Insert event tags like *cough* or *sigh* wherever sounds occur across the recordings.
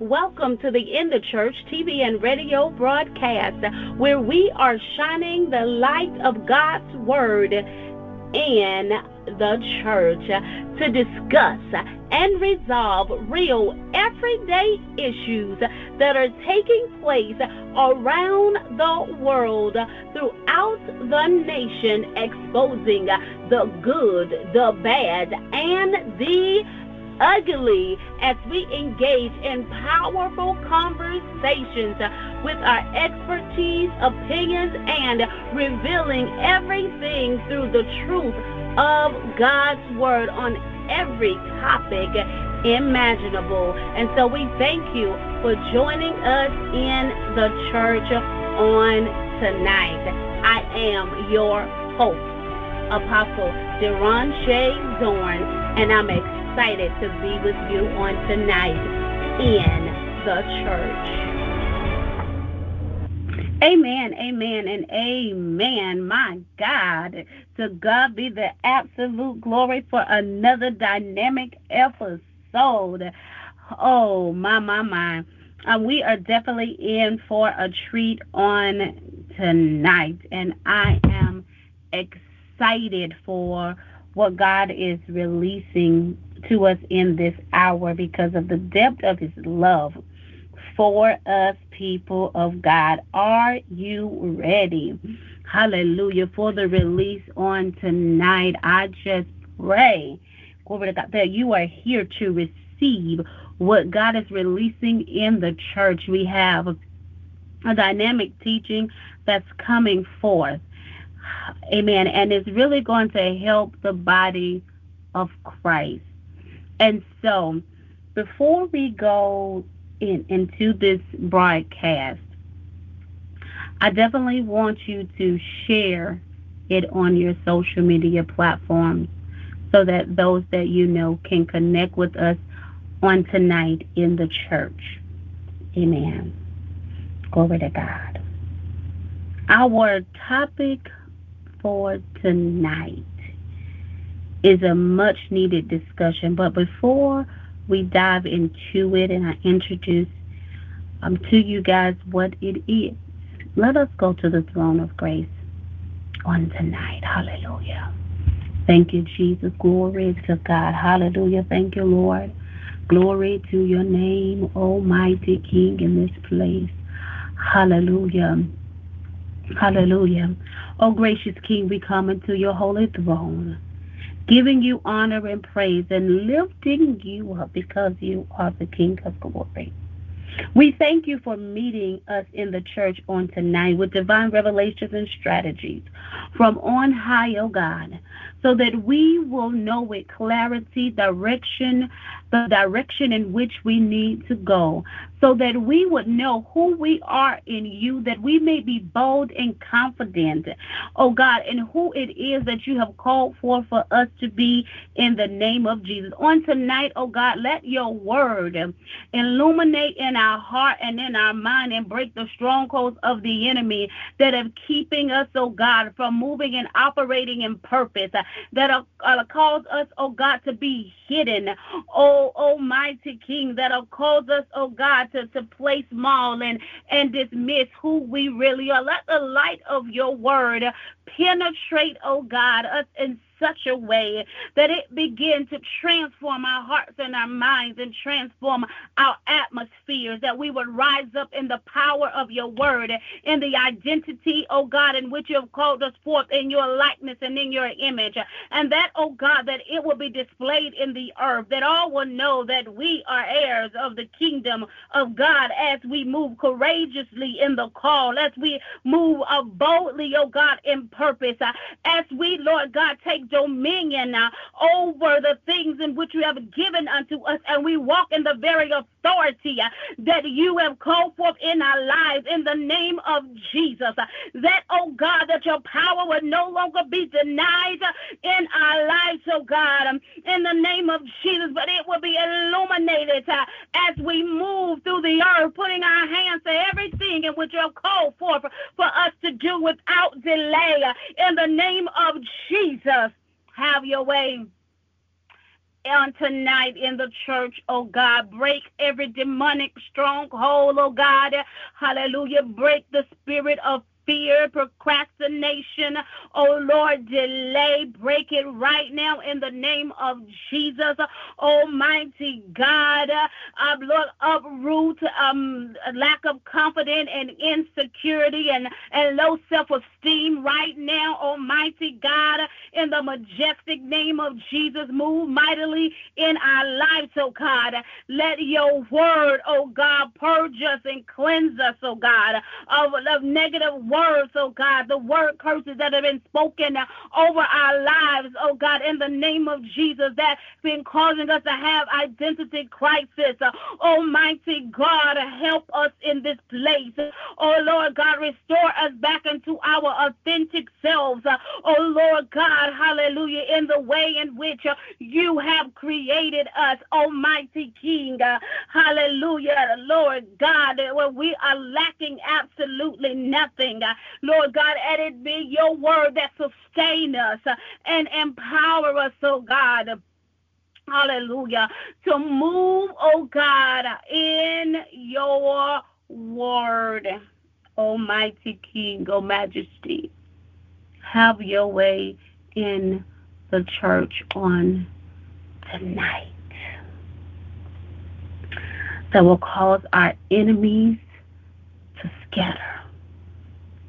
Welcome to the In the Church TV and radio broadcast, where we are shining the light of God's Word in the church to discuss and resolve real everyday issues that are taking place around the world throughout the nation, exposing the good, the bad, and the ugly as we engage in powerful conversations with our expertise, opinions, and revealing everything through the truth of God's Word on every topic imaginable. And so we thank you for joining us in the church on tonight. I am your host, Apostle Deron Shay Zorn, and I'm excited to be with you on tonight in the church. Amen, amen, and amen. My God, to God be the absolute glory for another dynamic episode. Oh, my, my, my. Uh, we are definitely in for a treat on tonight, and I am excited for what God is releasing to us in this hour because of the depth of His love for us, people of God. Are you ready? Hallelujah. For the release on tonight, I just pray, glory to God, that you are here to receive what God is releasing in the church. We have a dynamic teaching that's coming forth. Amen. And it's really going to help the body of Christ. And so, before we go in, into this broadcast, I definitely want you to share it on your social media platforms so that those that you know can connect with us on tonight in the church. Amen. Glory to God. Our topic for tonight is a much needed discussion, but before we dive into it and I introduce um, to you guys what it is, let us go to the throne of grace on tonight. Hallelujah. Thank you, Jesus. Glory to God. Hallelujah. Thank you, Lord. Glory to your name, Almighty King, in this place. Hallelujah. Hallelujah. Oh, gracious King, we come into your holy throne giving you honor and praise and lifting you up because you are the King of glory. We thank you for meeting us in the church on tonight with divine revelations and strategies from on high, O oh God, so that we will know with clarity, direction, the direction in which we need to go, so that we would know who we are in you, that we may be bold and confident, oh God, and who it is that you have called for for us to be in the name of Jesus. On tonight, oh God, let your word illuminate in our heart and in our mind and break the strongholds of the enemy that are keeping us, oh God, from moving and operating in purpose, that are, uh, cause us, oh God, to be hidden, oh Almighty King, that will cause us, oh God, to, to play small and, and dismiss who we really are. Let the light of your word penetrate, oh God, us in such a way that it begin to transform our hearts and our minds and transform our atmospheres, that we would rise up in the power of your word, in the identity, oh God, in which you have called us forth in your likeness and in your image. And that, oh God, that it will be displayed in the earth, that all will know that we are heirs of the kingdom of God as we move courageously in the call, as we move uh, boldly, oh God, in purpose, uh, as we, Lord God, take dominion uh, over the things in which you have given unto us, and we walk in the very authority uh, that you have called forth in our lives in the name of Jesus. Uh, that, oh God, that your power would no longer be denied in our lives, oh God, um, in the name of Jesus, but it will be illuminated as we move through the earth, putting our hands to everything in which you have called for for us to do without delay in the name of Jesus. Have your way. on tonight in the church, oh God. Break every demonic stronghold, oh God. Hallelujah. Break the spirit of fear, procrastination, oh Lord, delay. Break it right now in the name of Jesus, Almighty God. Uh, Lord, uproot um, lack of confidence and insecurity and, and low self esteem right now, Almighty God, in the majestic name of Jesus. Move mightily in our lives, oh God. Let your word, oh God, purge us and cleanse us, oh God, of, of negative words words, oh God, the word curses that have been spoken over our lives, oh God, in the name of Jesus, that's been causing us to have identity crisis. Almighty God, help us in this place. Oh Lord God, restore us back into our authentic selves. Oh Lord God, hallelujah, in the way in which you have created us, Almighty King. Hallelujah, Lord God, where we are lacking absolutely nothing. Lord God, and it be your word that sustain us uh, and empower us, oh God. Hallelujah. To move, oh God, in your word. Almighty King, O Majesty, have your way in the church on tonight. That will cause our enemies to scatter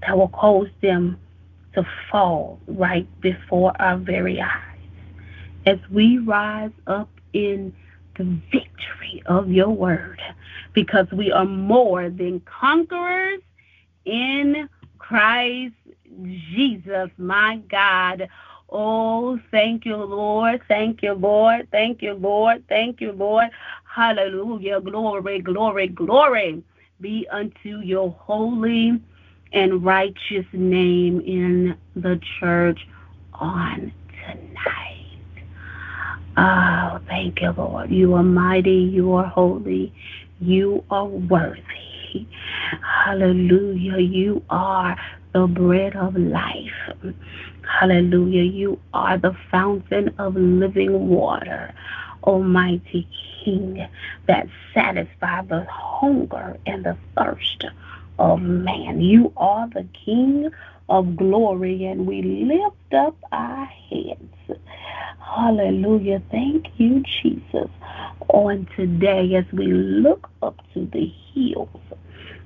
that will cause them to fall right before our very eyes. As we rise up in the victory of your word, because we are more than conquerors in Christ Jesus, my God. Oh, thank you, Lord. Thank you, Lord. Thank you, Lord. Thank you, Lord. Hallelujah. Glory, glory, glory be unto your holy and righteous name in the church on tonight. Oh, thank you, Lord. You are mighty, you are holy, you are worthy. Hallelujah. You are the bread of life. Hallelujah. You are the fountain of living water. Almighty King that satisfies the hunger and the thirst of man. You are the King of glory, and we lift up our heads. Hallelujah. Thank you, Jesus. On today, as we look up to the hills,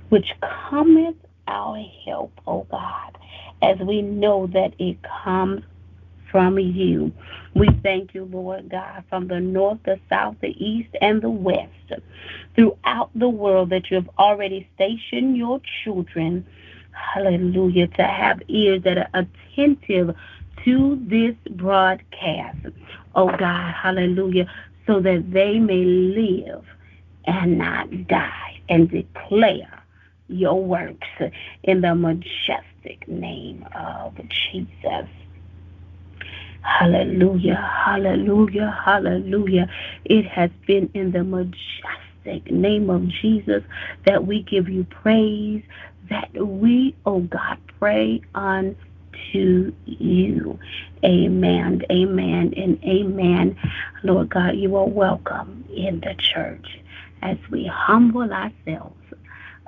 which cometh our help, O God, as we know that it comes from you. We thank you, Lord God, from the north, the south, the east, and the west, throughout the world that you have already stationed your children, hallelujah, to have ears that are attentive to this broadcast. Oh God, hallelujah, so that they may live and not die and declare your works in the majestic name of Jesus. Hallelujah, hallelujah, hallelujah. It has been in the majestic name of Jesus that we give you praise, that we, oh God, pray unto you. Amen, amen, and amen. Lord God, you are welcome in the church as we humble ourselves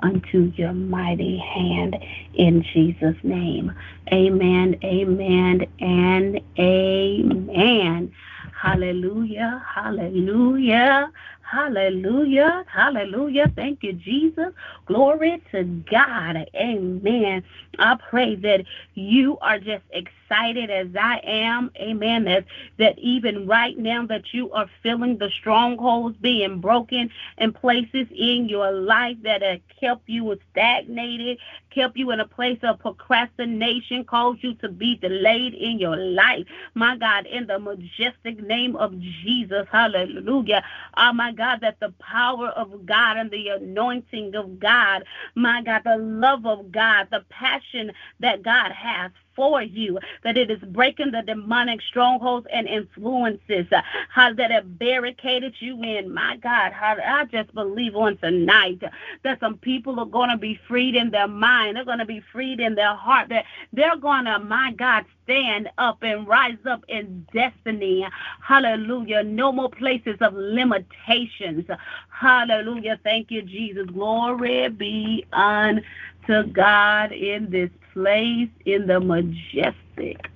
unto your mighty hand in Jesus' name. Amen, amen, and amen. Hallelujah, hallelujah, hallelujah, hallelujah. Thank you, Jesus. Glory to God. Amen. I pray that you are just excited as I am. Amen. That, that even right now that you are feeling the strongholds being broken in places in your life that have kept you stagnated, kept you in a place of procrastination, caused you to be delayed in your life. My God, in the majestic name of Jesus, hallelujah. Oh, my God, that the power of God and the anointing of God, my God, the love of God, the passion that God has before you, that it is breaking the demonic strongholds and influences uh, how that have barricaded you in. My God, how I just believe on tonight that some people are going to be freed in their mind. They're going to be freed in their heart. That they're going to, my God, stand up and rise up in destiny. Hallelujah. No more places of limitations. Hallelujah. Thank you, Jesus. Glory be unto God in this place, in the majestic,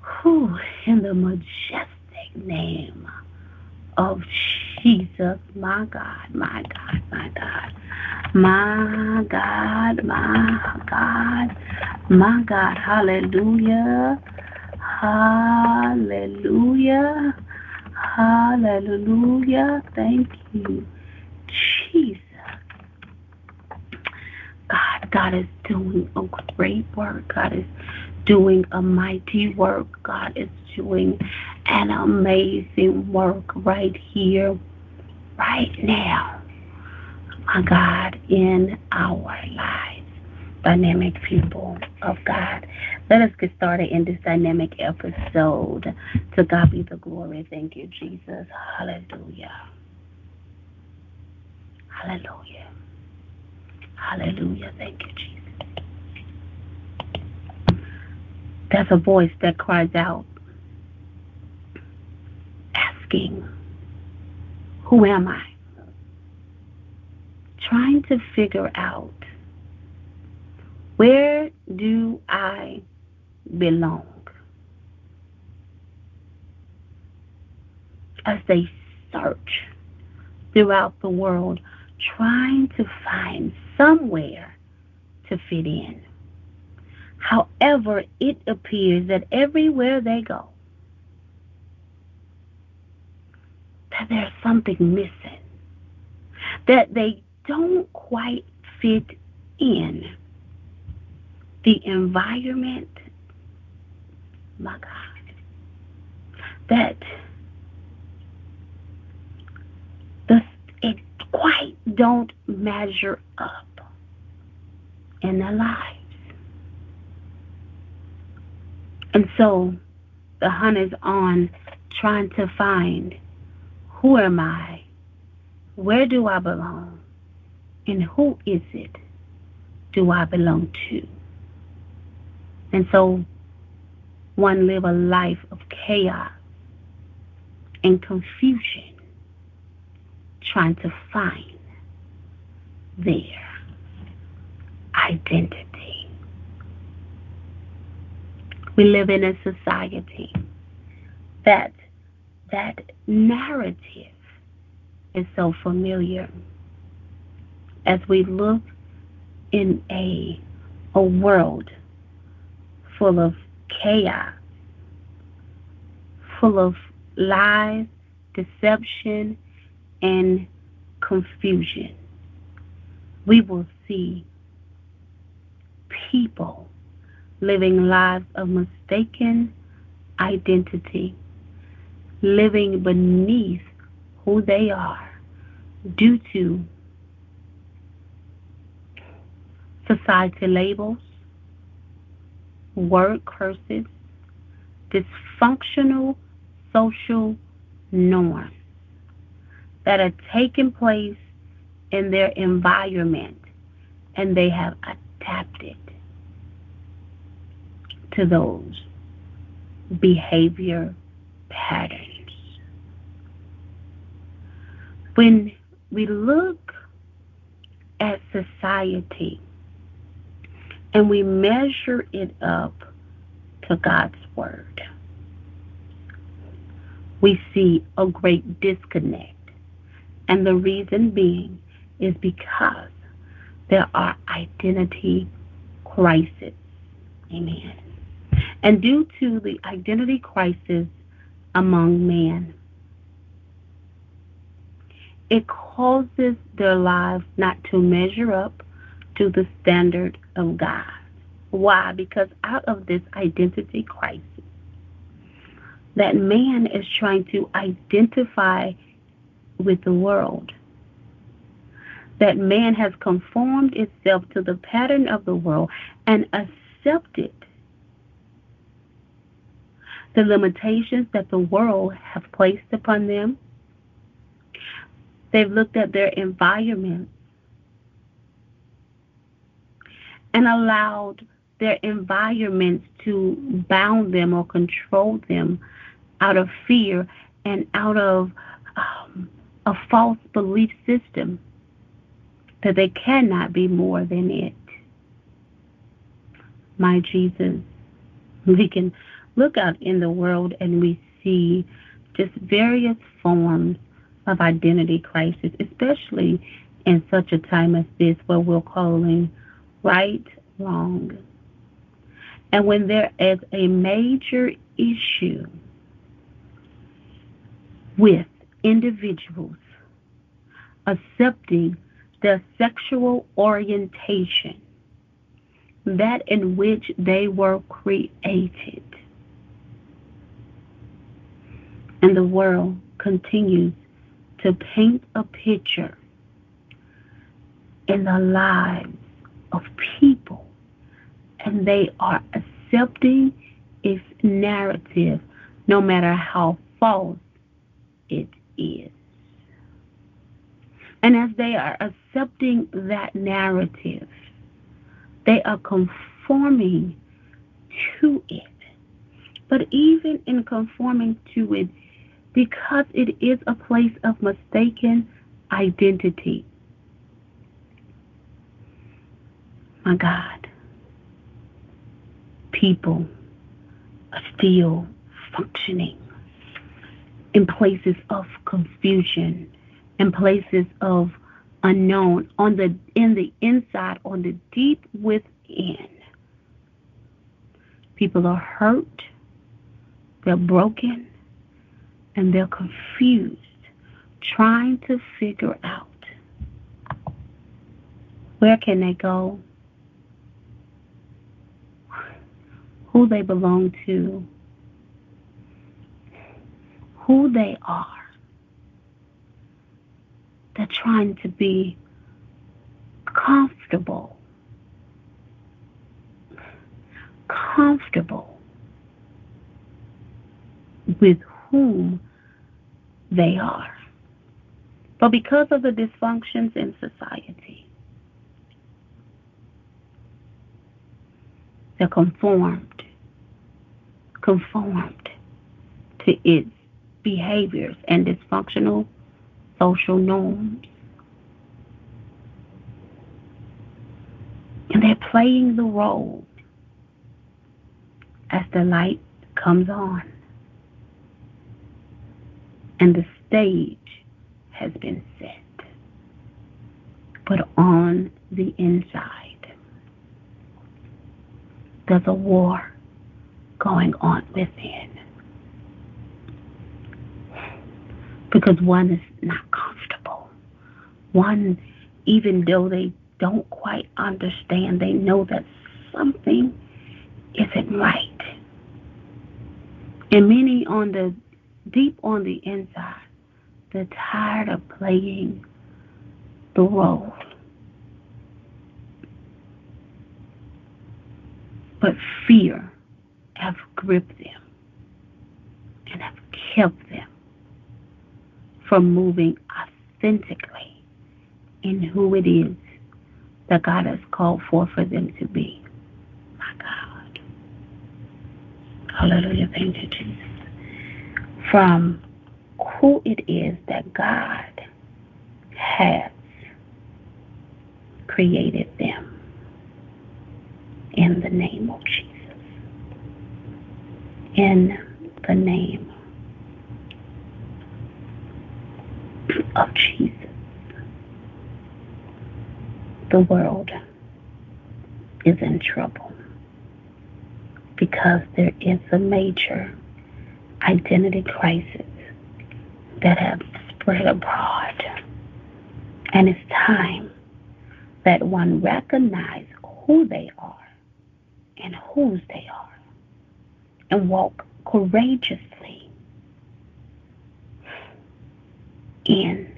Who in the majestic name of Jesus. My God, my God, my God. My God, my God, my God. Hallelujah. Hallelujah. Hallelujah. Thank you, Jesus. God, God is doing a great work. God is doing a mighty work. God is doing an amazing work right here, right now. My God, in our lives. Dynamic people of God. Let us get started in this dynamic episode. To God be the glory. Thank you, Jesus. Hallelujah. Hallelujah. Hallelujah. Thank you, Jesus. That's a voice that cries out, asking, Who am I? Trying to figure out where do I belong? As they search throughout the world, trying to find somewhere to fit in. However, it appears that everywhere they go, that there's something missing, that they don't quite fit in the environment, my God, that the, it quite don't measure up in their lives. And so the hunt is on trying to find who am I? Where do I belong? And who is it do I belong to? And so one live a life of chaos and confusion trying to find their identity. We live in a society that that narrative is so familiar. As we look in a a world full of chaos, full of lies, deception, and confusion, we will see people living lives of mistaken identity, living beneath who they are due to society labels, word curses, dysfunctional social norms that are taking place in their environment and they have adapted to those behavior patterns. When we look at society and we measure it up to God's Word, we see a great disconnect. And the reason being is because there are identity crises. Amen and due to the identity crisis among men. It causes their lives not to measure up to the standard of God. Why? Because out of this identity crisis, that man is trying to identify with the world. That man has conformed itself to the pattern of the world and accepted the limitations that the world have placed upon them. They've looked at their environment and allowed their environments to bound them or control them out of fear and out of um, a false belief system that they cannot be more than it. My Jesus, we can look out in the world and we see just various forms of identity crisis, especially in such a time as this where we're calling right wrong. And when there is a major issue with individuals accepting their sexual orientation, that in which they were created. And the world continues to paint a picture in the lives of people, and they are accepting its narrative, no matter how false it is. And as they are accepting that narrative, they are conforming to it. But even in conforming to it, because it is a place of mistaken identity, my God, people are still functioning in places of confusion, in places of unknown, on the in the inside, on the deep within. People are hurt, they're broken, and they're confused, trying to figure out where can they go, who they belong to, who they are. They're trying to be comfortable. Comfortable with whom they are. But because of the dysfunctions in society, they're conformed, conformed to its behaviors and dysfunctional social norms. And they're playing the role as the light comes on and the stage has been set. But on the inside, there's a war going on within. Because one is not comfortable. One, even though they don't quite understand, they know that something isn't right. And many on the deep on the inside, they're tired of playing the role. But fear have gripped them and have kept them from moving authentically in who it is that God has called for for them to be. My God. Hallelujah. Thank you, Jesus. From who it is that God has created them in the name of Jesus. In the name of Jesus. The world is in trouble because there is a major identity crisis that has spread abroad. And it's time that one recognize who they are and whose they are and walk courageously in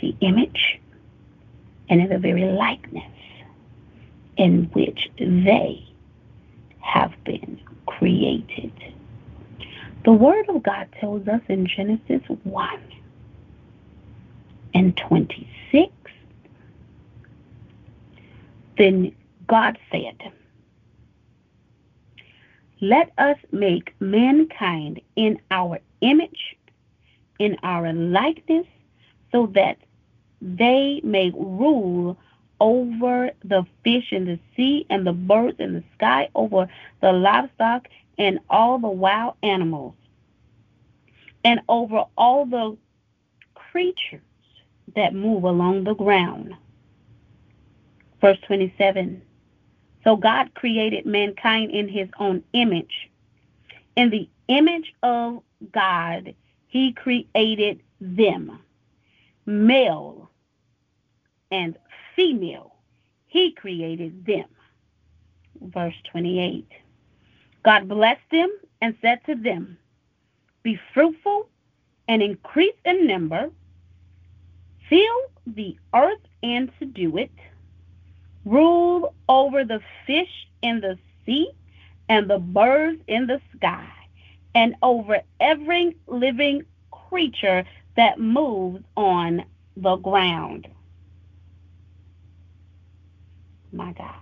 the image and in the very likeness in which they have been created. The Word of God tells us in Genesis 1 and 26 then God said, Let us make mankind in our image, in our likeness, so that they may rule over the fish in the sea and the birds in the sky, over the livestock and all the wild animals, and over all the creatures that move along the ground. Verse 27 So God created mankind in his own image. In the image of God, he created them, male and female. He created them. Verse 28 God blessed them and said to them, Be fruitful and increase in number, fill the earth and subdue it, rule over the fish in the sea and the birds in the sky, and over every living creature that moves on the ground. My God.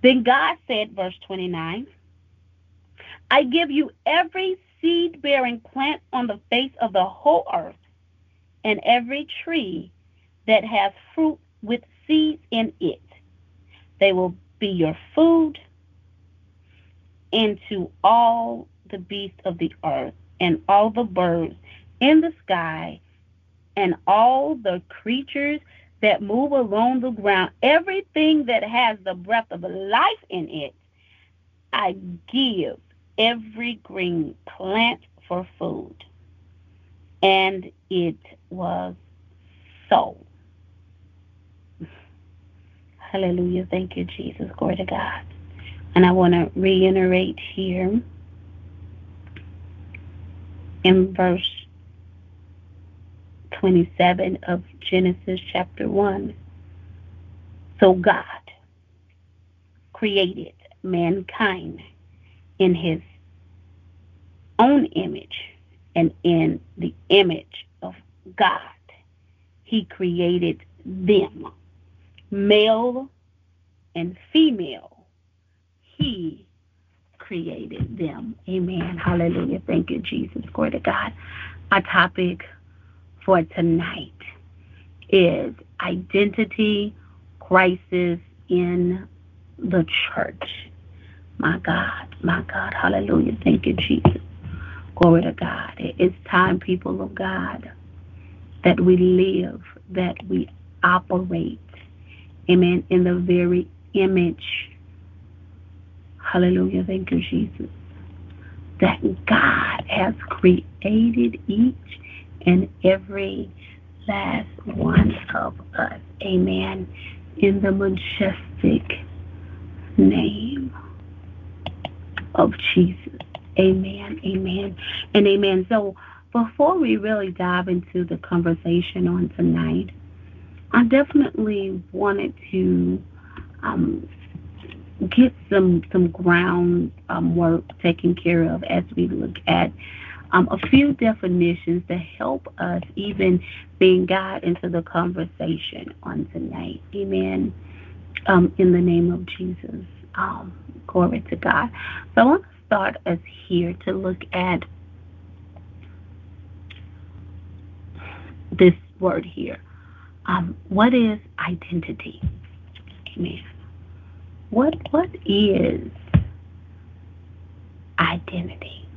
Then God said, verse 29, I give you every seed bearing plant on the face of the whole earth, and every tree that has fruit with seeds in it. They will be your food, and to all the beasts of the earth, and all the birds in the sky, and all the creatures that move along the ground, everything that has the breath of life in it, I give every green plant for food. And it was so. Hallelujah. Thank you, Jesus. Glory to God. And I want to reiterate here in verse 27 of Genesis chapter 1. So God created mankind in his own image and in the image of God. He created them, male and female. He created them. Amen. Hallelujah. Thank you, Jesus. Glory to God. Our topic for tonight is identity crisis in the church. My God, my God, hallelujah. Thank you, Jesus. Glory to God. It's time, people of God, that we live, that we operate, amen, in the very image. Hallelujah. Thank you, Jesus. That God has created each and every last one of us. Amen. In the majestic name of Jesus. Amen. Amen. And amen. So before we really dive into the conversation on tonight, I definitely wanted to um, get some some ground um, work taken care of as we look at um, a few definitions to help us even being God into the conversation on tonight. Amen. Um, in the name of Jesus. Um, glory to God. So I want to start us here to look at this word here. Um, what is identity? Amen. What what is identity?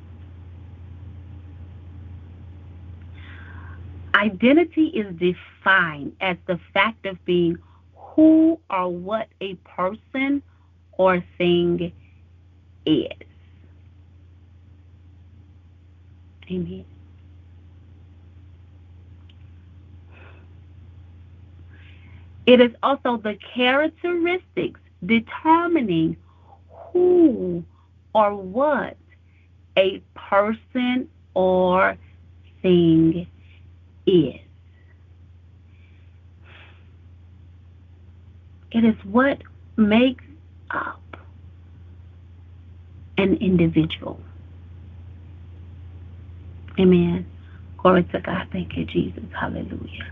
Identity is defined as the fact of being who or what a person or thing is. Amen. It is also the characteristics determining who or what a person or thing is. It is what makes up an individual. Amen. Glory to God. Thank you, Jesus. Hallelujah.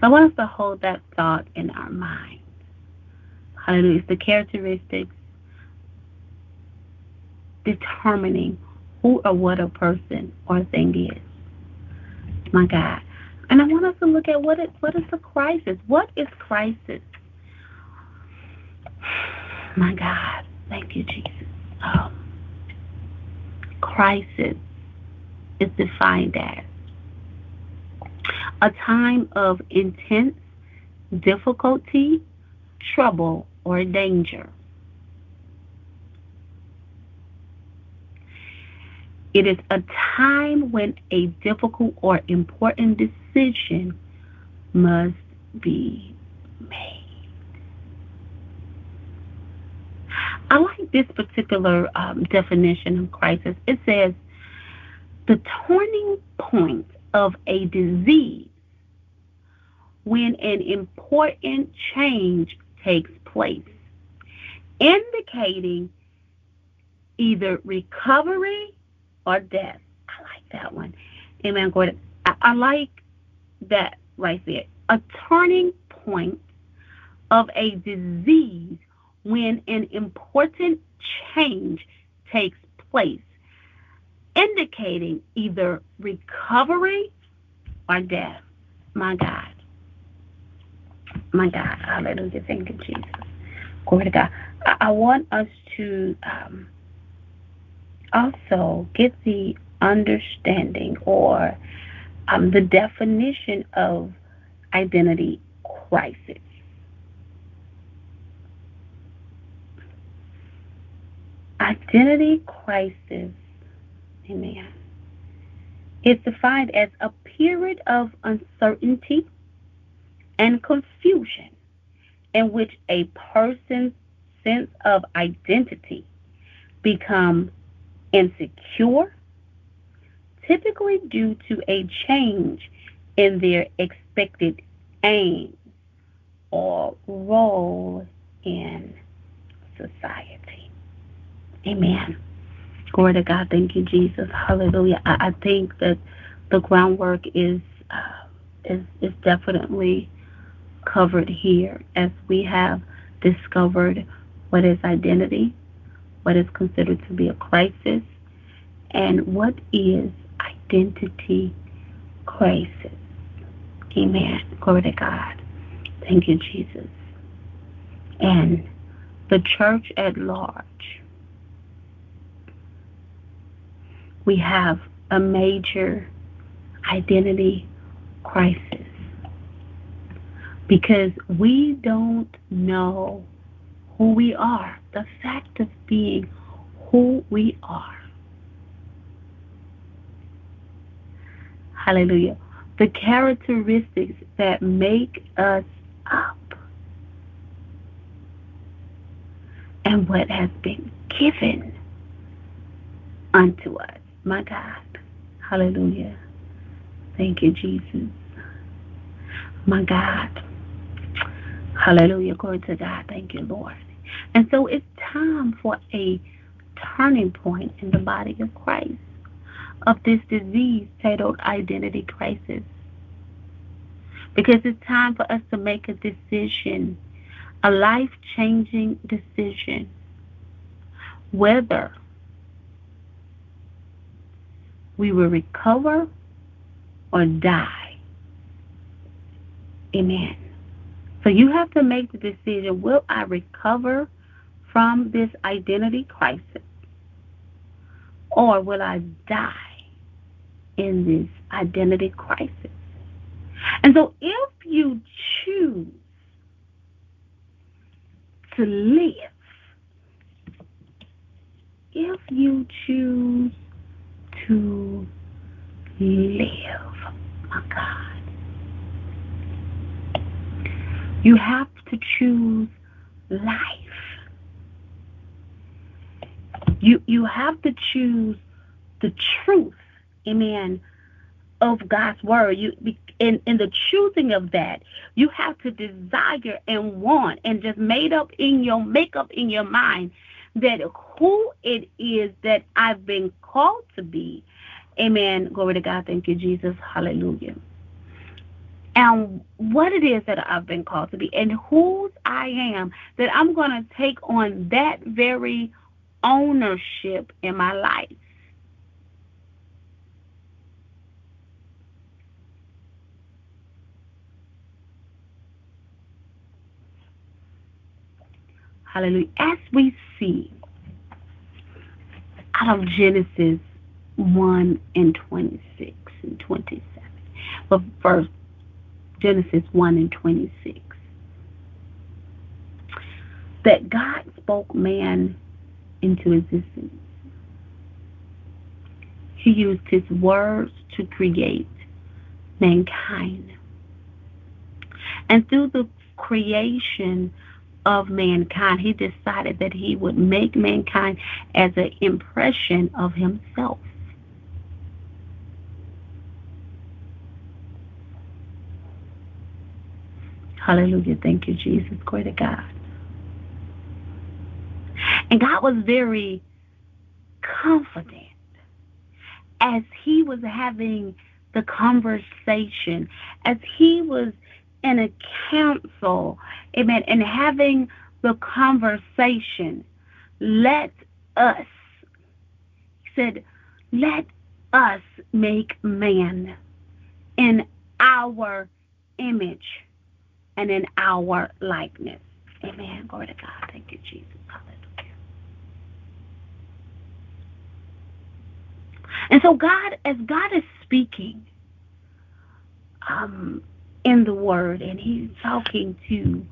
So I want us to hold that thought in our mind. Hallelujah. It's the characteristics determining who or what a person or thing is. My God. And I want us to look at what is what is a crisis? What is crisis? My God. Thank you, Jesus. Um, crisis is defined as a time of intense difficulty, trouble, or danger. It is a time when a difficult or important decision must be made. I like this particular um, definition of crisis. It says the turning point of a disease when an important change takes place, indicating either recovery or death. I like that one. Amen. Gordon. I, I like that right there. A turning point of a disease when an important change takes place, indicating either recovery or death. My God. My God. Hallelujah. Thank you, Jesus. Glory to God. I, I want us to um, also get the understanding or um, the definition of identity crisis. Identity crisis, amen, is defined as a period of uncertainty and confusion in which a person's sense of identity becomes insecure, typically due to a change in their expected aim or role in society. Amen. Glory to God. Thank you, Jesus. Hallelujah. I, I think that the groundwork is uh, is is definitely covered here as we have discovered what is identity, what is considered to be a crisis, and what is identity crisis. Amen. Glory to God. Thank you, Jesus. And the church at large we have a major identity crisis because we don't know who we are, the fact of being who we are. Hallelujah. The characteristics that make us up and what has been given unto us. My God. Hallelujah. Thank you, Jesus. My God. Hallelujah. Glory to God. Thank you, Lord. And so it's time for a turning point in the body of Christ of this disease titled identity crisis. Because it's time for us to make a decision, a life changing decision, whether we will recover or die. Amen. So you have to make the decision will I recover from this identity crisis or will I die in this identity crisis? And so if you choose to live, if you choose to live. My God. You have to choose life. You you have to choose the truth, amen, of God's word. You in in the choosing of that, you have to desire and want and just made up in your make up in your mind that who it is that I've been called to be. Amen. Glory to God. Thank you, Jesus. Hallelujah. And what it is that I've been called to be and whose I am, that I'm going to take on that very ownership in my life. Hallelujah. As we see out of Genesis 1 and 26 and 27. But first, Genesis 1 and 26. That God spoke man into existence. He used his words to create mankind. And through the creation of mankind, he decided that he would make mankind as an impression of himself. Hallelujah. Thank you, Jesus. Glory to God. And God was very confident as he was having the conversation, as he was in a council, amen, and having the conversation, let us, he said, let us make man in our image and in our likeness. Amen. Glory to God. Thank you, Jesus. And so God, as God is speaking, um, in the Word, and He's talking to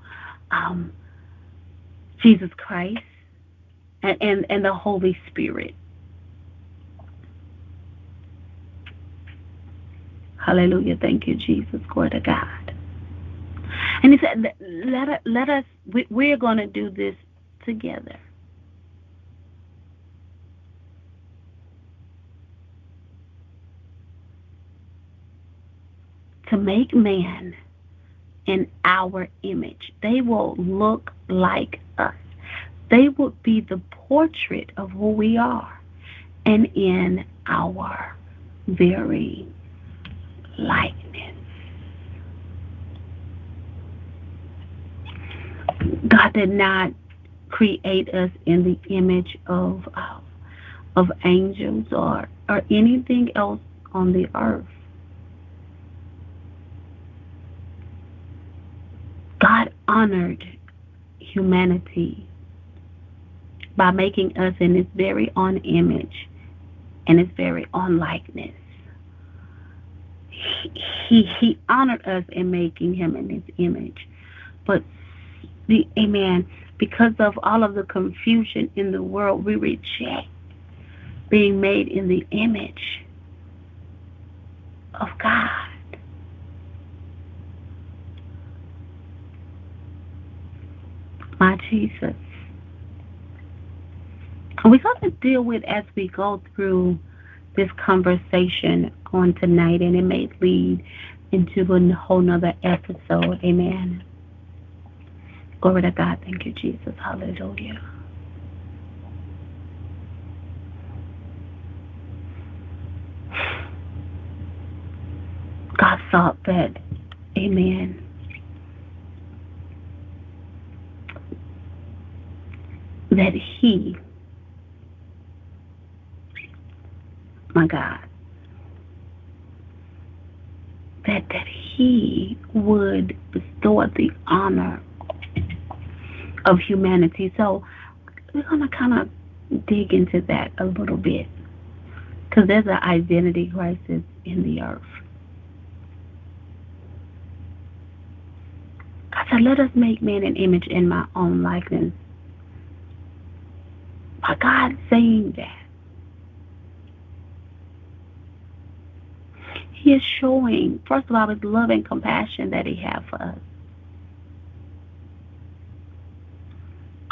um, Jesus Christ and, and, and the Holy Spirit. Hallelujah. Thank you, Jesus. Glory to God. And he said, let, let us, we, we're going to do this together. to make man in our image. They will look like us. They will be the portrait of who we are and in our very likeness. God did not create us in the image of uh, of angels or or anything else on the earth. God honored humanity by making us in his very own image and his very own likeness. He, he, he honored us in making him in his image. But the amen, because of all of the confusion in the world, we reject being made in the image of God. my Jesus. We're going to deal with as we go through this conversation on tonight, and it may lead into a whole nother episode. Amen. Glory to God. Thank you, Jesus. Hallelujah. God thought that, amen, that he, my God, that that he would bestow the honor of humanity. So we're gonna kind of dig into that a little bit because there's an identity crisis in the earth. I said, let us make man an image in my own likeness by God saying that, He is showing, first of all, His love and compassion that He has for us.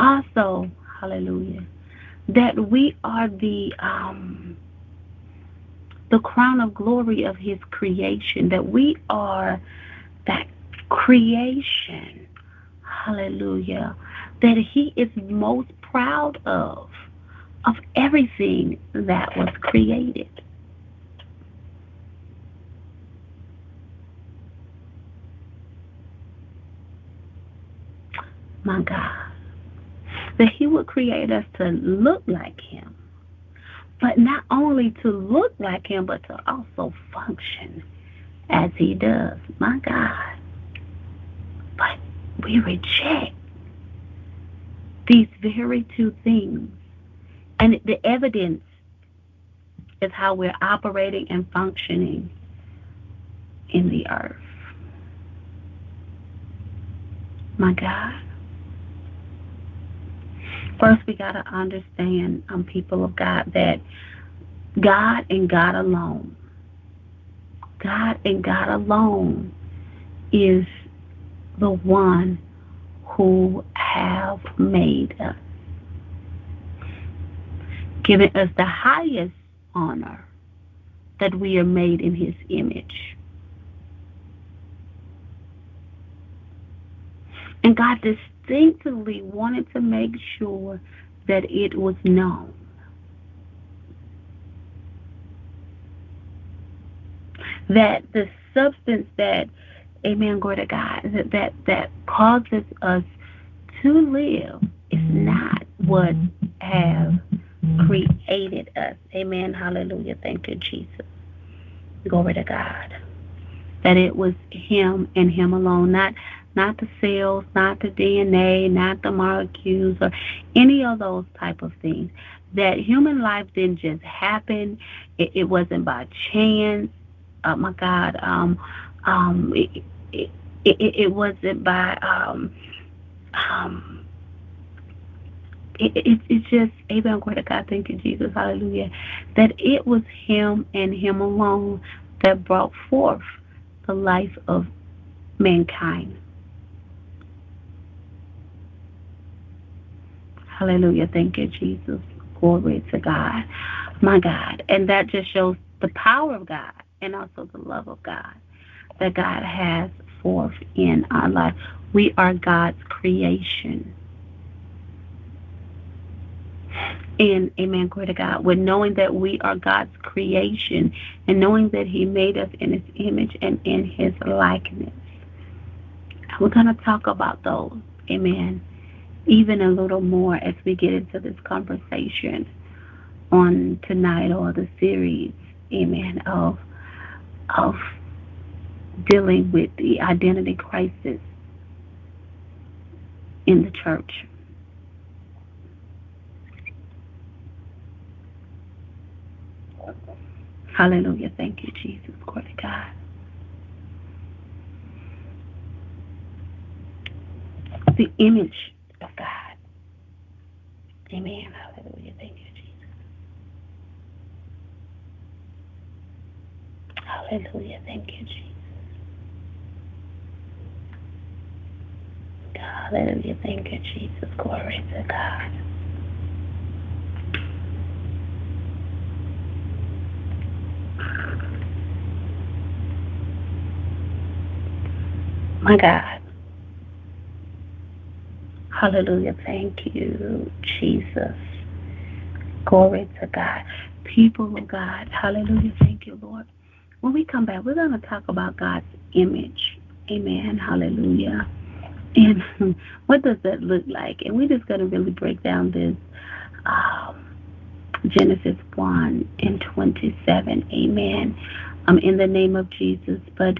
Also, hallelujah, that we are the um, the crown of glory of His creation, that we are that creation, hallelujah, that he is most proud of, of everything that was created. My God. That he would create us to look like him. But not only to look like him, but to also function as he does. My God. But we reject these very two things. And the evidence is how we're operating and functioning in the earth. My God. First, we got to understand, um, people of God, that God and God alone, God and God alone is the one who have made us, giving us the highest honor that we are made in his image. And God distinctly wanted to make sure that it was known. That the substance that Amen. Glory to God. That that that causes us to live is not what have created us. Amen. Hallelujah. Thank you, Jesus. Glory to God. That it was Him and Him alone, not not the cells, not the DNA, not the molecules, or any of those type of things. That human life didn't just happen. It, it wasn't by chance. Oh my God. Um, um, it, it, it, it wasn't by um, um, it, it, it's just amen glory to God thank you Jesus hallelujah that it was him and him alone that brought forth the life of mankind hallelujah thank you Jesus glory to God my God and that just shows the power of God and also the love of God that God has forth in our life. We are God's creation. And amen, glory to God. With knowing that we are God's creation and knowing that He made us in His image and in His likeness. We're going to talk about those, amen, even a little more as we get into this conversation on tonight or the series, amen, of of dealing with the identity crisis in the church. Hallelujah. Thank you, Jesus. Glory to God. The image of God. Amen. Hallelujah. Thank you, Jesus. Hallelujah. Thank you, Jesus. Hallelujah. Thank you, Jesus. Glory to God. My God. Hallelujah. Thank you, Jesus. Glory to God. People of God. Hallelujah. Thank you, Lord. When we come back, we're going to talk about God's image. Amen. Hallelujah. And *laughs* what does that look like? And we're just going to really break down this um, Genesis 1 and 27. Amen. Um, in the name of Jesus. But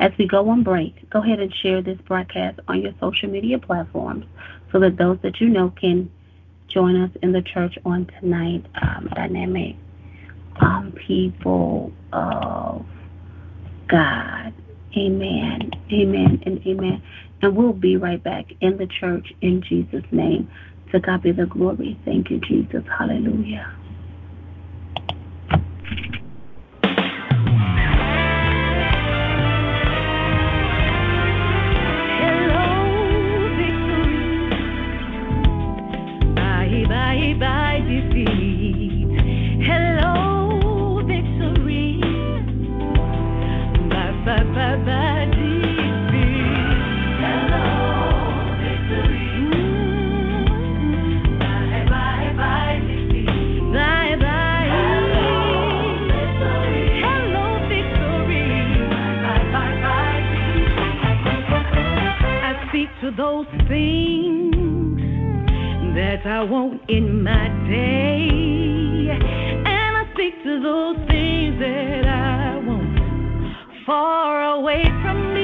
as we go on break, go ahead and share this broadcast on your social media platforms so that those that you know can join us in the church on tonight. Um, dynamic um, people of God. Amen. Amen and amen. And we'll be right back in the church in Jesus' name. To God be the glory. Thank you, Jesus. Hallelujah. those things that I want in my day. And I speak to those things that I want far away from me.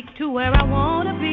speak to where I wanna be.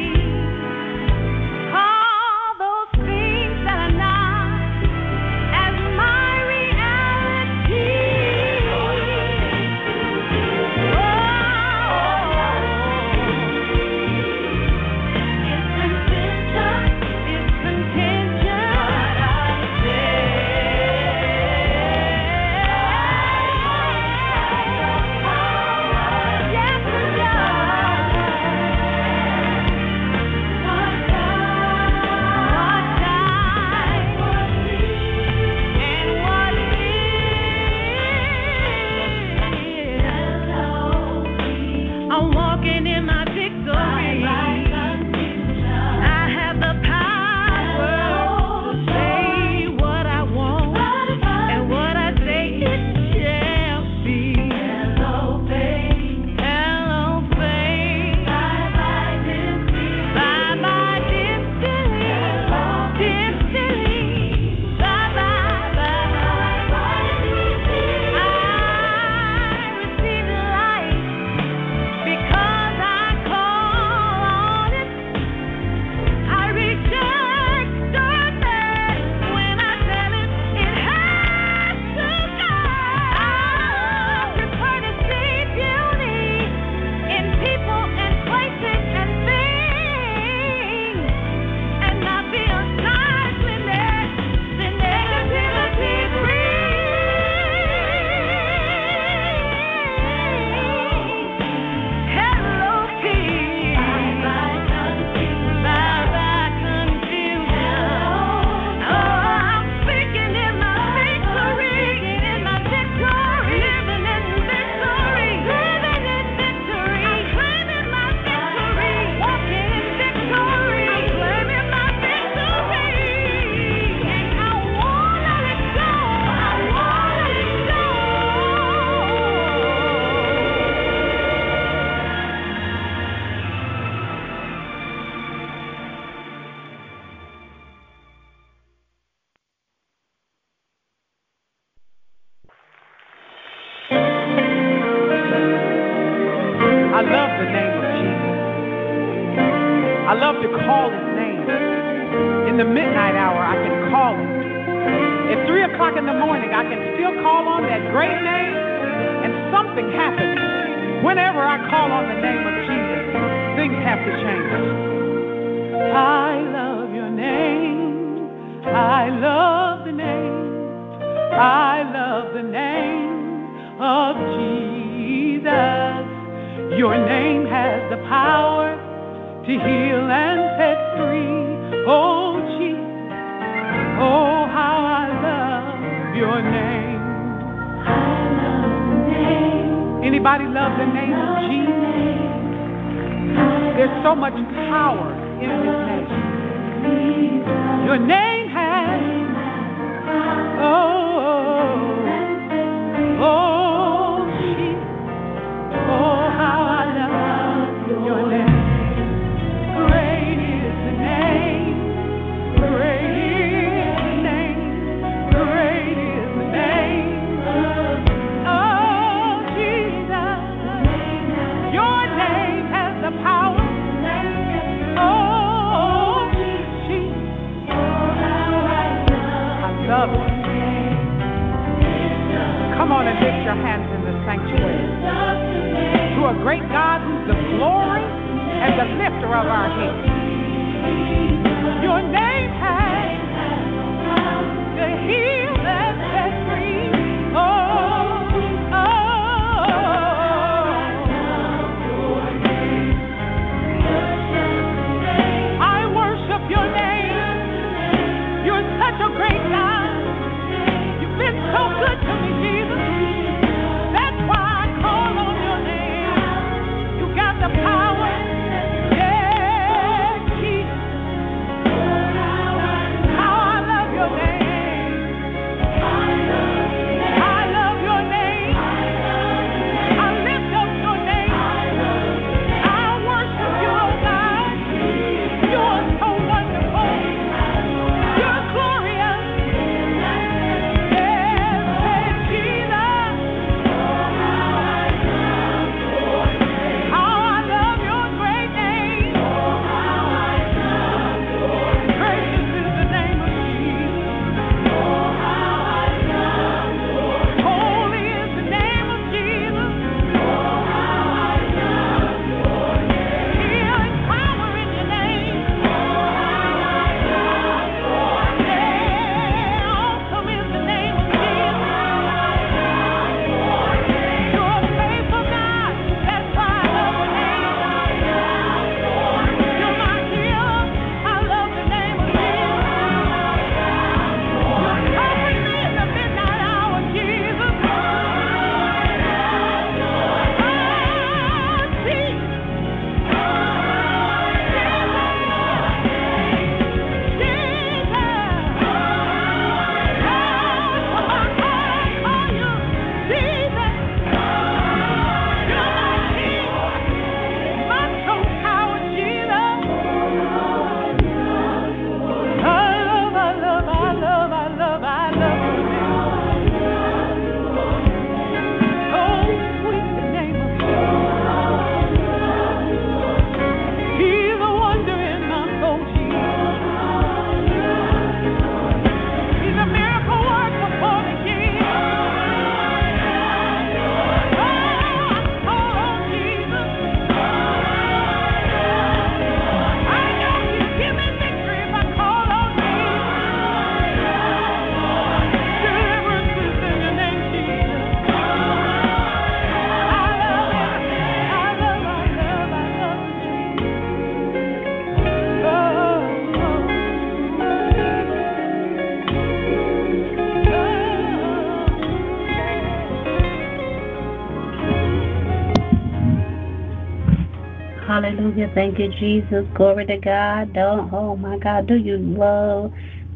Hallelujah. Thank you, Jesus. Glory to God. Oh my God, do you love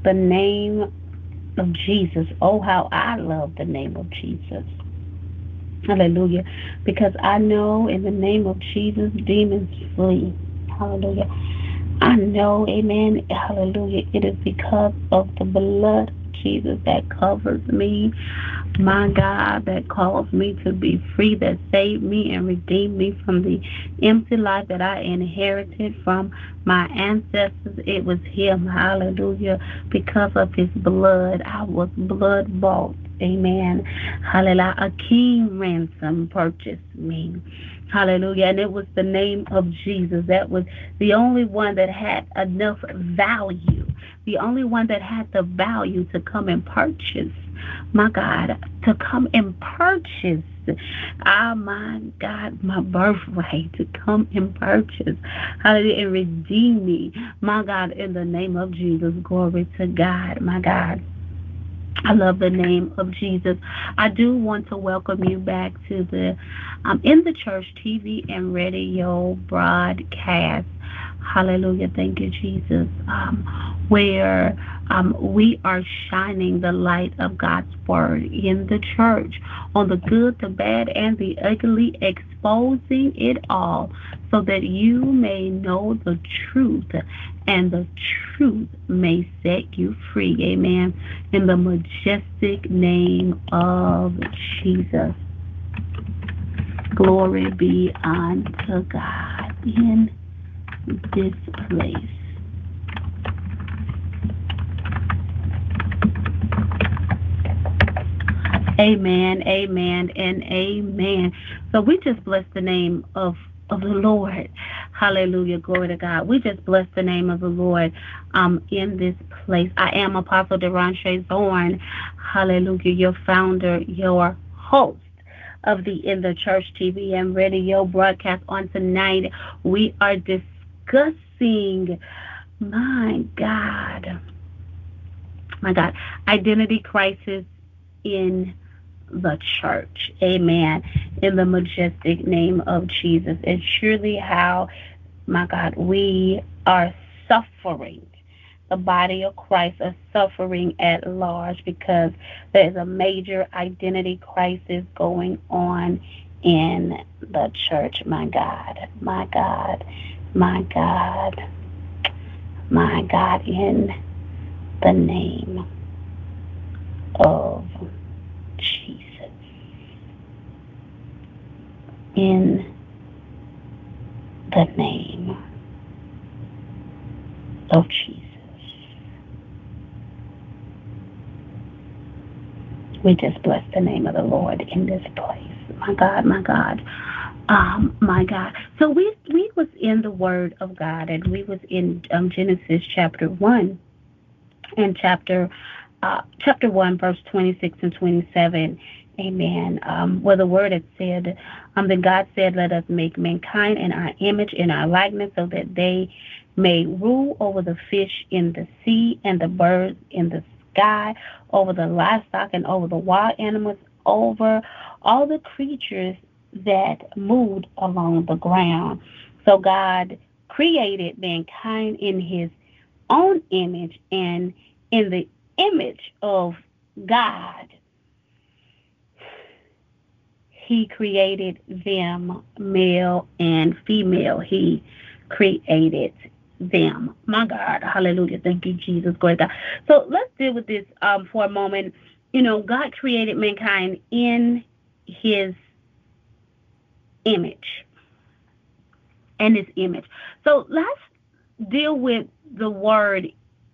the name of Jesus? Oh, how I love the name of Jesus. Hallelujah. Because I know in the name of Jesus, demons flee. Hallelujah. I know, amen. Hallelujah. It is because of the blood of Jesus that covers me. My God, that calls me to be free, that saved me and redeemed me from the empty life that I inherited from my ancestors. It was Him. Hallelujah. Because of His blood, I was blood bought. Amen. Hallelujah. A king ransom purchased me. Hallelujah. And it was the name of Jesus. That was the only one that had enough value, the only one that had the value to come and purchase. My God, to come and purchase. Ah, my God, my birthright to come and purchase. Hallelujah. And redeem me. My God, in the name of Jesus. Glory to God. My God. I love the name of Jesus. I do want to welcome you back to the um, In the Church TV and radio broadcast. Hallelujah. Thank you, Jesus. Um, where um, we are shining the light of God's Word in the church on the good, the bad, and the ugly, exposing it all so that you may know the truth and the truth may set you free. Amen. In the majestic name of Jesus. Glory be unto God in this place. Amen, amen, and amen. So we just bless the name of of the Lord. Hallelujah. Glory to God. We just bless the name of the Lord um, in this place. I am Apostle Deranche Zorn. Hallelujah. Your founder, your host of the In the Church TV and radio broadcast on tonight. We are discussing, my God, my God, identity crisis in the church. Amen. In the majestic name of Jesus. And surely how, my God, we are suffering. The body of Christ is suffering at large because there is a major identity crisis going on in the church. My God, my God, my God, my God, in the name of Jesus. In the name of Jesus. We just bless the name of the Lord in this place. My God, my God. Um, my God. So we we was in the Word of God, and we was in um, Genesis chapter one, and chapter uh, chapter one, verse twenty six and twenty seven. Amen. Um, where the Word had said, um, then God said, "Let us make mankind in our image, in our likeness, so that they may rule over the fish in the sea and the birds in the sky, over the livestock and over the wild animals, over all the creatures that moved along the ground. So God created mankind in his own image and in the image of God. He created them male and female. He created them. My God, hallelujah. Thank you, Jesus. Glory God. So let's deal with this um, for a moment. You know, God created mankind in his image. And his image. So let's deal with the word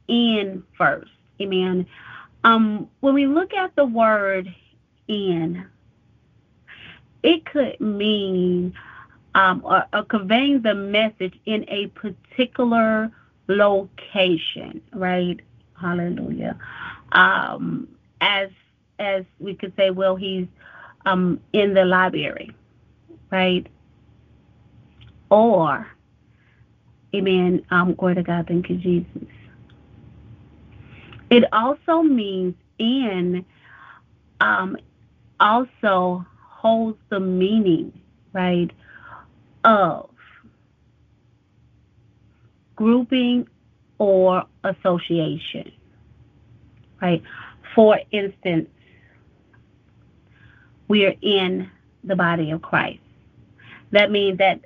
in first. Amen. Um, when we look at the word in, it could mean um, or, or conveying the message in a particular location, right? Hallelujah. Um, as as we could say, well, he's um, in the library, right? Or, amen, um, glory to God, thank you, Jesus. It also means in, um, also holds the meaning, right, of grouping or association, right? For instance, we are in the body of Christ. That means that,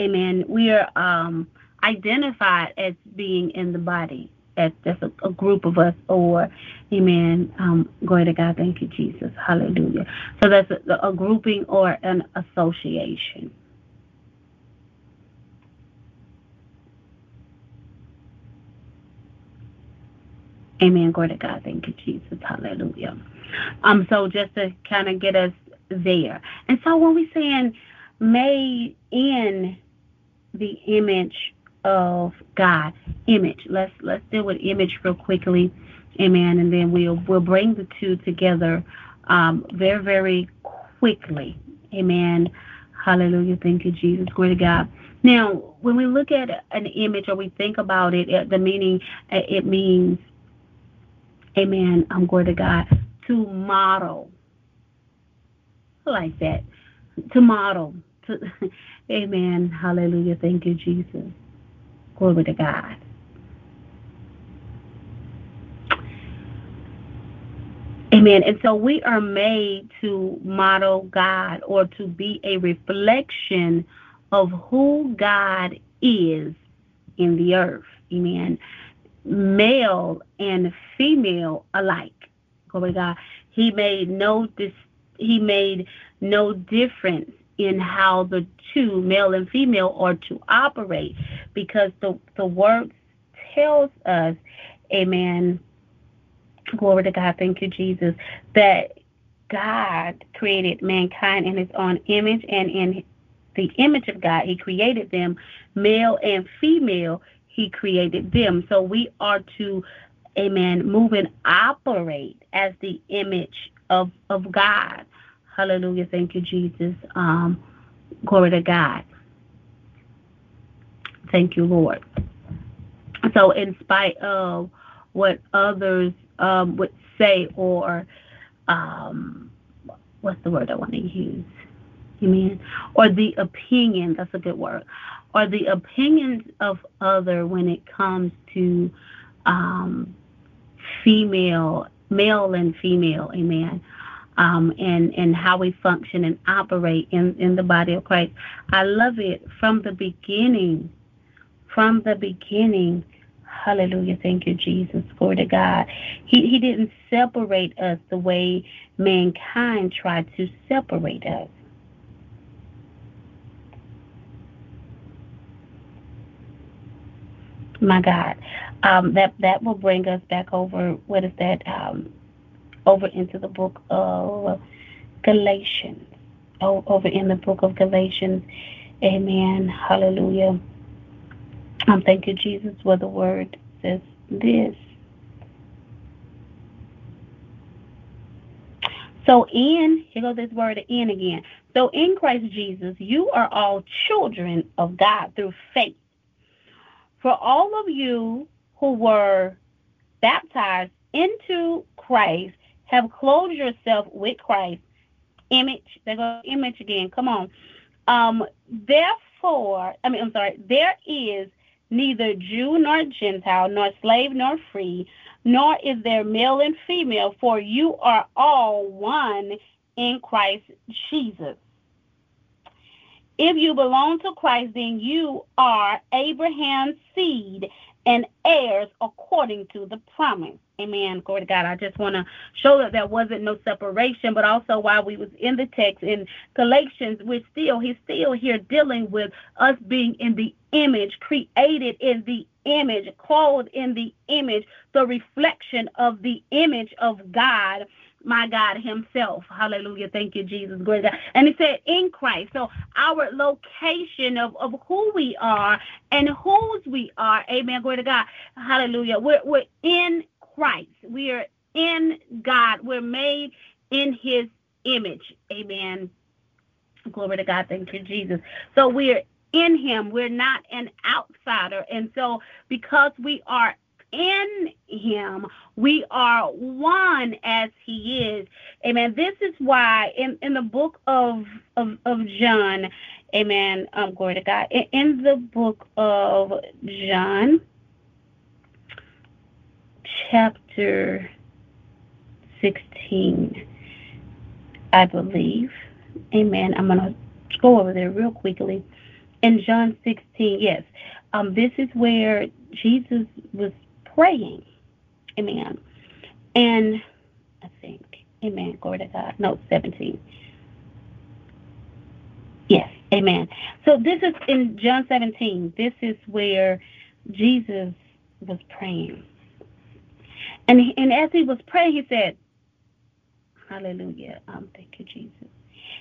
amen, we are um, identified as being in the body, as just a, a group of us, or, amen, um, glory to God, thank you, Jesus, hallelujah. So that's a, a grouping or an association. Amen. Glory to God. Thank you, Jesus. Hallelujah. Um, so just to kind of get us there. And so when we saying made in the image of God, image. Let's let's deal with image real quickly. Amen. And then we'll we'll bring the two together um, very, very quickly. Amen. Hallelujah. Thank you, Jesus. Glory to God. Now, when we look at an image or we think about it, uh, the meaning, uh, it means Amen. Um, I'm going to God to model. I like that. To model. To, *laughs* amen. Hallelujah. Thank you, Jesus. Glory to God. Amen. And so we are made to model God or to be a reflection of who God is in the earth. Amen male and female alike. Glory God. He made no dis- he made no difference in how the two, male and female, are to operate because the, the word tells us, Amen. Glory to God, thank you, Jesus, that God created mankind in his own image and in the image of God he created them male and female he created them. So we are to amen move and operate as the image of of God. Hallelujah. Thank you Jesus. Um glory to God. Thank you Lord. So in spite of what others um, would say or um, what's the word I want to use? Amen. Or the opinion, that's a good word. Or the opinions of other when it comes to um, female, male and female, amen. Um, and and how we function and operate in in the body of Christ. I love it from the beginning. From the beginning, Hallelujah. Thank you, Jesus. Glory to God. He, he didn't separate us the way mankind tried to separate us. My God. Um, that that will bring us back over what is that? Um, over into the book of Galatians. Oh, over in the book of Galatians. Amen. Hallelujah. Um, thank you, Jesus, where the word says this. So in, here goes this word in again. So in Christ Jesus, you are all children of God through faith. For all of you who were baptized into Christ have clothed yourself with Christ. Image, there goes image again. Come on. Um, therefore, I mean, I'm sorry, there is neither Jew nor Gentile, nor slave nor free, nor is there male and female, for you are all one in Christ Jesus. If you belong to Christ, then you are Abraham's seed and heirs according to the promise. Amen. Glory to God. I just want to show that there wasn't no separation, but also while we was in the text in Galatians, we're still, he's still here dealing with us being in the image, created in the image, clothed in the image, the reflection of the image of God my God Himself. Hallelujah. Thank you, Jesus. Great God. And He said, in Christ. So our location of, of who we are and whose we are. Amen. Glory to God. Hallelujah. We're, we're in Christ. We are in God. We're made in His image. Amen. Glory to God. Thank you, Jesus. So we are in Him. We're not an outsider. And so because we are in him we are one as he is. Amen. This is why in in the book of of, of john amen um glory to god in, in the book of john chapter 16 i believe amen i'm gonna go over there real quickly. In john 16 yes um this is where jesus was praying. Amen. And I think, amen, glory to God. No, 17. Yes, amen. So this is in John 17. This is where Jesus was praying. And, and as he was praying, he said, Hallelujah. Um, thank you, Jesus.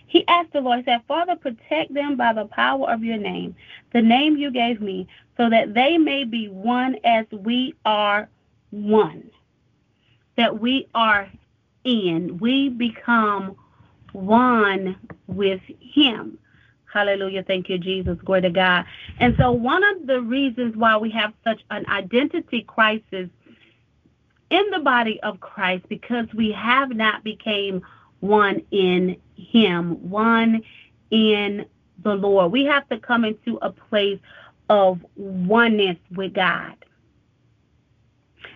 He asked the Lord, he said, Father, protect them by the power of your name, the name you gave me, so that they may be one as we are one. That we are in. We become one with Him. Hallelujah. Thank you, Jesus. Glory to God. And so, one of the reasons why we have such an identity crisis in the body of Christ because we have not became one in him, one in the Lord. We have to come into a place of oneness with God.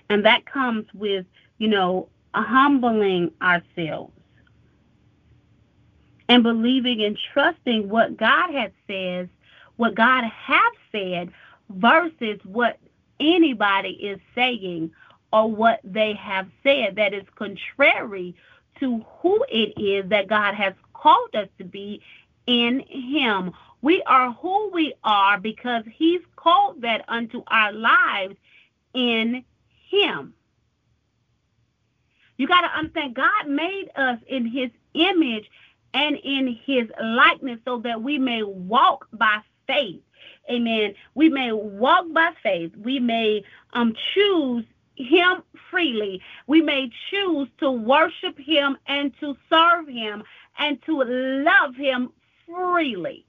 And that comes with, you know, humbling ourselves and believing and trusting what God has says, what God has said versus what anybody is saying or what they have said that is contrary to who it is that God has called us to be in Him. We are who we are because He's called that unto our lives in Him. You got to understand, God made us in His image and in his likeness so that we may walk by faith. Amen. We may walk by faith. We may um, choose him freely. We may choose to worship him and to serve him and to love him freely.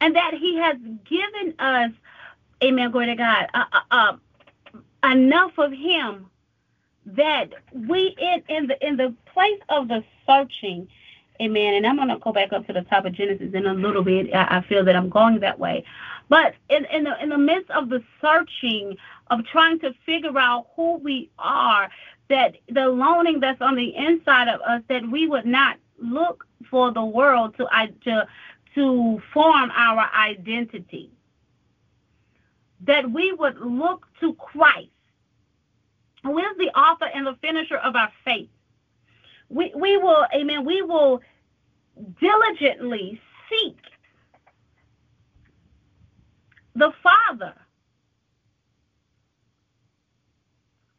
And that he has given us, amen, glory to God, uh, uh, uh, enough of him that we in, in the in the place of the searching, amen. And I'm gonna go back up to the top of Genesis in a little bit. I, I feel that I'm going that way. But in, in the in the midst of the searching of trying to figure out who we are, that the longing that's on the inside of us, that we would not look for the world to to to form our identity. That we would look to Christ, who is the author and the finisher of our faith. We we will, amen, we will diligently seek the Father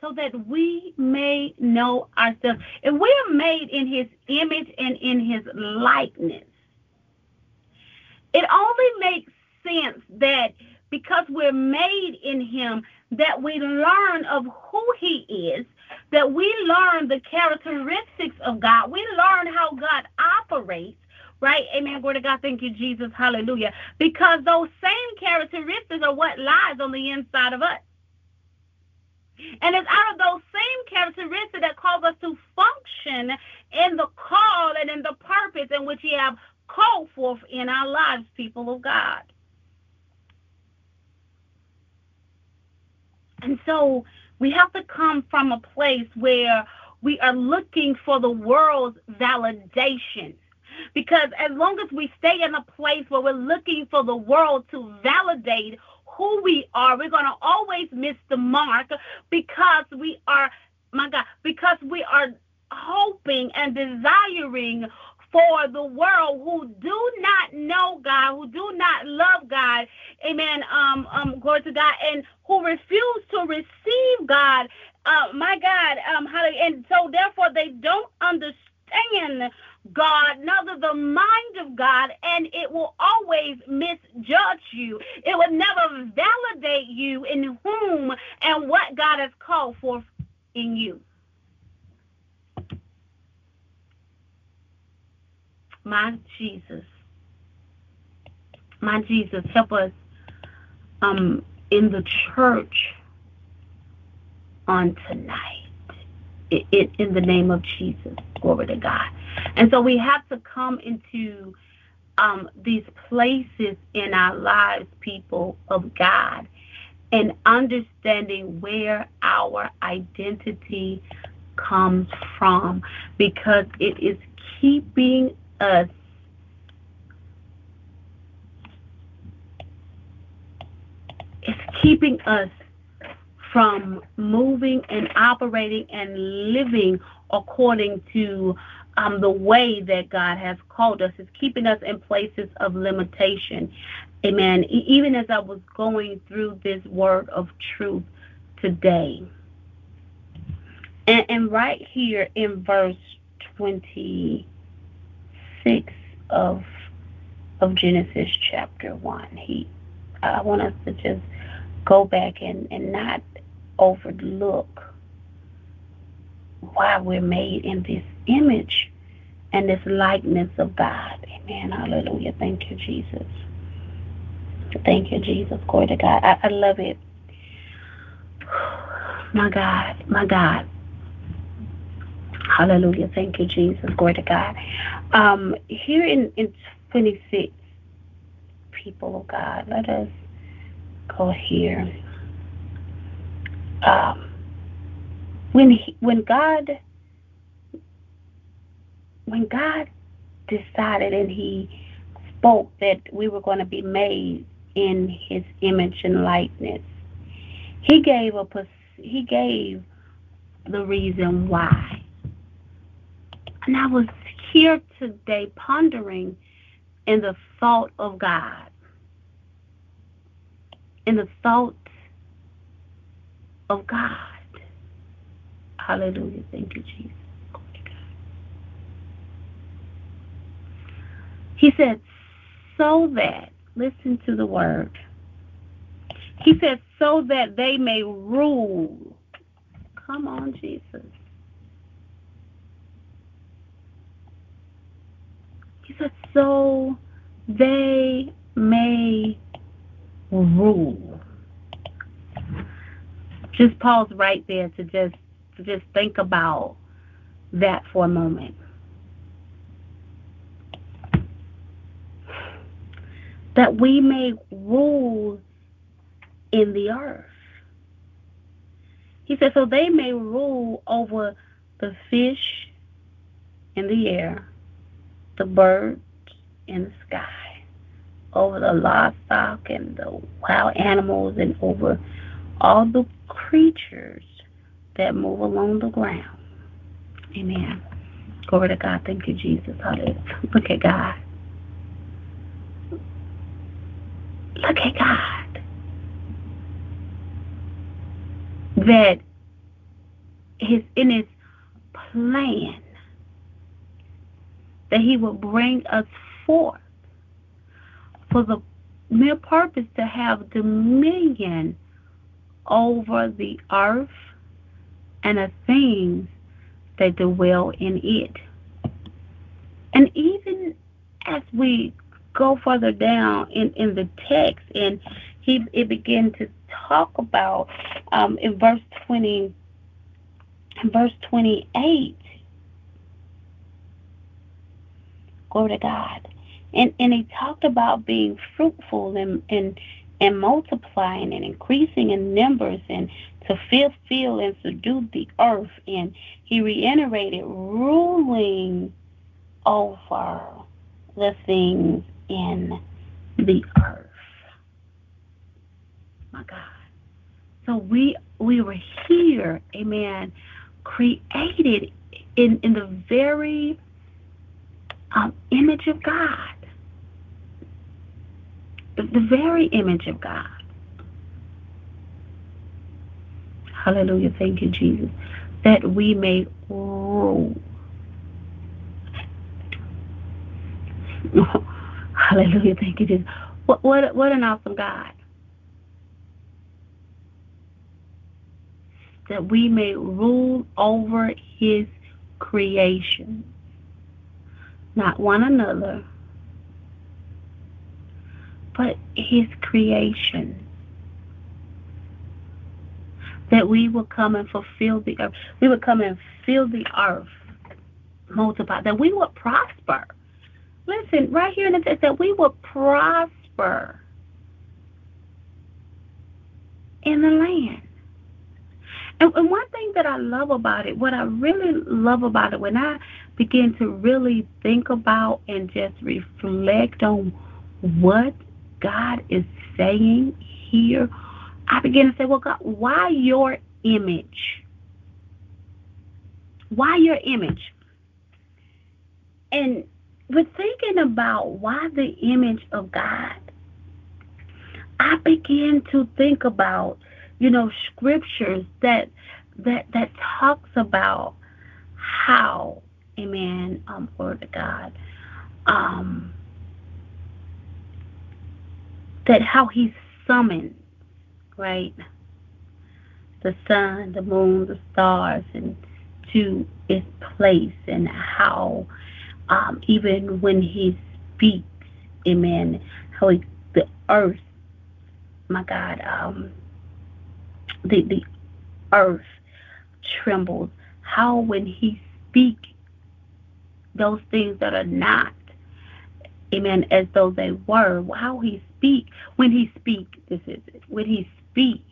so that we may know ourselves. If we are made in his image and in his likeness, it only makes sense that because we're made in him, that we learn of who he is, that we learn the characteristics of God, we learn how God operates, right? Amen. Glory to God. Thank you, Jesus. Hallelujah. Because those same characteristics are what lies on the inside of us. And it's out of those same characteristics that cause us to function in the call and in the purpose in which He have called forth in our lives, people of God. And so we have to come from a place where we are looking for the world's validation. Because as long as we stay in a place where we're looking for the world to validate who we are, we're going to always miss the mark because we are, my God, because we are hoping and desiring for the world who do not know God, who do not love God, amen, um, um, glory to God, and who refuse to receive God, uh, my God, um, how, and so therefore they don't understand God, neither the mind of God, and it will always misjudge you. It will never validate you in whom and what God has called for in you. My Jesus. My Jesus, help us um, in the church on tonight. It, in the name of Jesus. Glory to God. And so we have to come into um, these places in our lives, people of God, and understanding where our identity comes from because it is keeping us it's keeping us from moving and operating and living according to um, the way that God has called us. It's keeping us in places of limitation. Amen. Even as I was going through this word of truth today. And, and right here in verse 26 of of Genesis chapter 1, he I want us to just go back and, and not overlook why we're made in this image and this likeness of God. Amen. Hallelujah. Thank you, Jesus. Thank you, Jesus. Glory to God. I, I love it. *sighs* My God. My God. Hallelujah. Thank you, Jesus. Glory to God. Um, here in, in 26, people of God, let us go here. Um, when he, when God when God decided and he spoke that we were going to be made in his image and likeness, he gave a he gave the reason why. And I was here today pondering in the thought of God, in the thought of God. Hallelujah. Thank you, Jesus. He said, so that, listen to the word. He said, so that they may rule. Come on, Jesus. He said, so they may rule. Just pause right there to just to just think about that for a moment. That we may rule in the earth. He said, so they may rule over the fish in the air, the birds in the sky, over the livestock and the wild animals, and over all the creatures that move along the ground. Amen. Glory to God. Thank you, Jesus. Look at God. Look at God. That his in his plan that he will bring us forth for the mere purpose to have dominion over the earth and the things that dwell in it. And even as we go further down in, in the text and he it began to talk about um, in verse twenty in verse twenty eight glory to God. And and he talked about being fruitful and and and multiplying and increasing in numbers and to fill, fill and subdue the earth. And he reiterated ruling over the things in the earth. My God. So we we were here, amen, created in, in the very um, image of God the, the very image of God. Hallelujah. Thank you, Jesus. That we may rule. *laughs* Hallelujah. Thank you, Jesus. What, what, what an awesome God. That we may rule over his creation, not one another, but his creation. That we will come and fulfill the earth. We will come and fill the earth, multiply. That we will prosper. Listen, right here in the that we will prosper in the land. And, and one thing that I love about it, what I really love about it, when I begin to really think about and just reflect on what God is saying here, I begin to say, well, God, why your image? Why your image? And we're thinking about why the image of God. I begin to think about, you know, scriptures that that that talks about how, amen, um, word of God, um, that how he summoned, right, the sun, the moon, the stars, and to its place, and how um, even when he speaks, amen, how he, the earth, my God, um, the the earth trembles. How when he speaks, those things that are not, amen, as though they were. How he speak, when he speak, this is it. When he speak,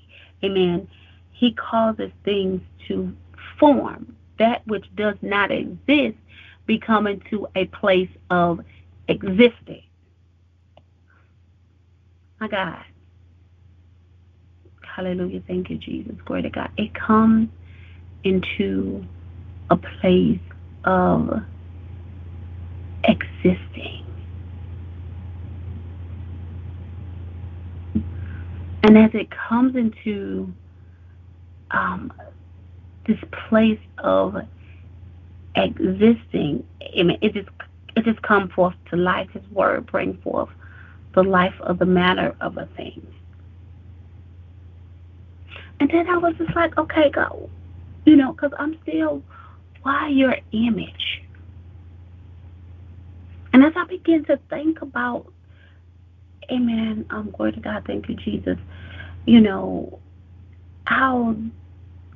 amen, he causes things to form. That which does not exist become into a place of existing. My God. Hallelujah. Thank you, Jesus. Glory to God. It comes into a place of existing. And as it comes into um, this place of existing. It just it just come forth to life. His word bring forth the life of the matter of a thing. And then I was just like, okay, God, you know, because I'm still, why your image? And as I begin to think about, amen, um, glory to God, thank you, Jesus, you know, how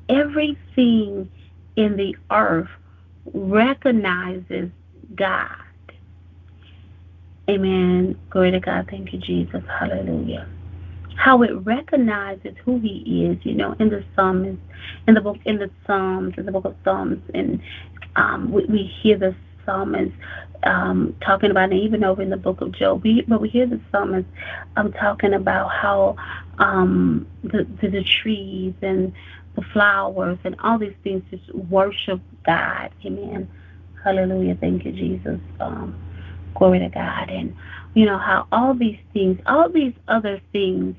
everything in the earth recognizes God. Amen. Glory to God. Thank you, Jesus. Hallelujah. How it recognizes who He is, you know, in the Psalms, in the book, in the Psalms, in the book of Psalms, and um, we, we hear the psalmist um, talking about, and even over in the book of Job, we, but we hear the psalmist um, talking about how um, the, the the trees and the flowers and all these things just worship God. Amen. Hallelujah. Thank you, Jesus. Um, glory to God. And you know how all these things, all these other things,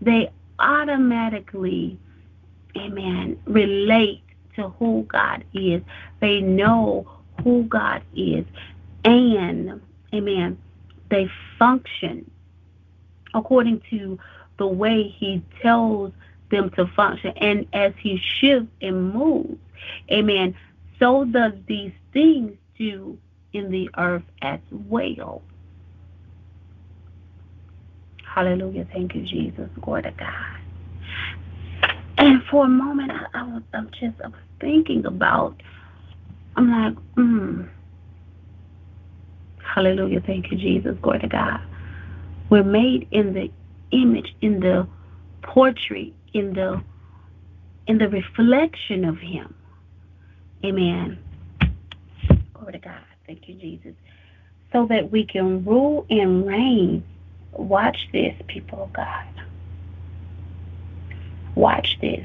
they automatically, amen, relate to who God is. They know who God is. And, amen, they function according to the way He tells them to function. And as He shifts and moves, amen, so does these things do in the earth as well. Hallelujah. Thank you, Jesus. Glory to God. And for a moment, I, I was, I'm just, I was thinking about, I'm like, hmm. Hallelujah. Thank you, Jesus. Glory to God. We're made in the image, in the portrait, in the in the reflection of Him. Amen. Glory to God. Thank you, Jesus. So that we can rule and reign. Watch this, people of God. Watch this.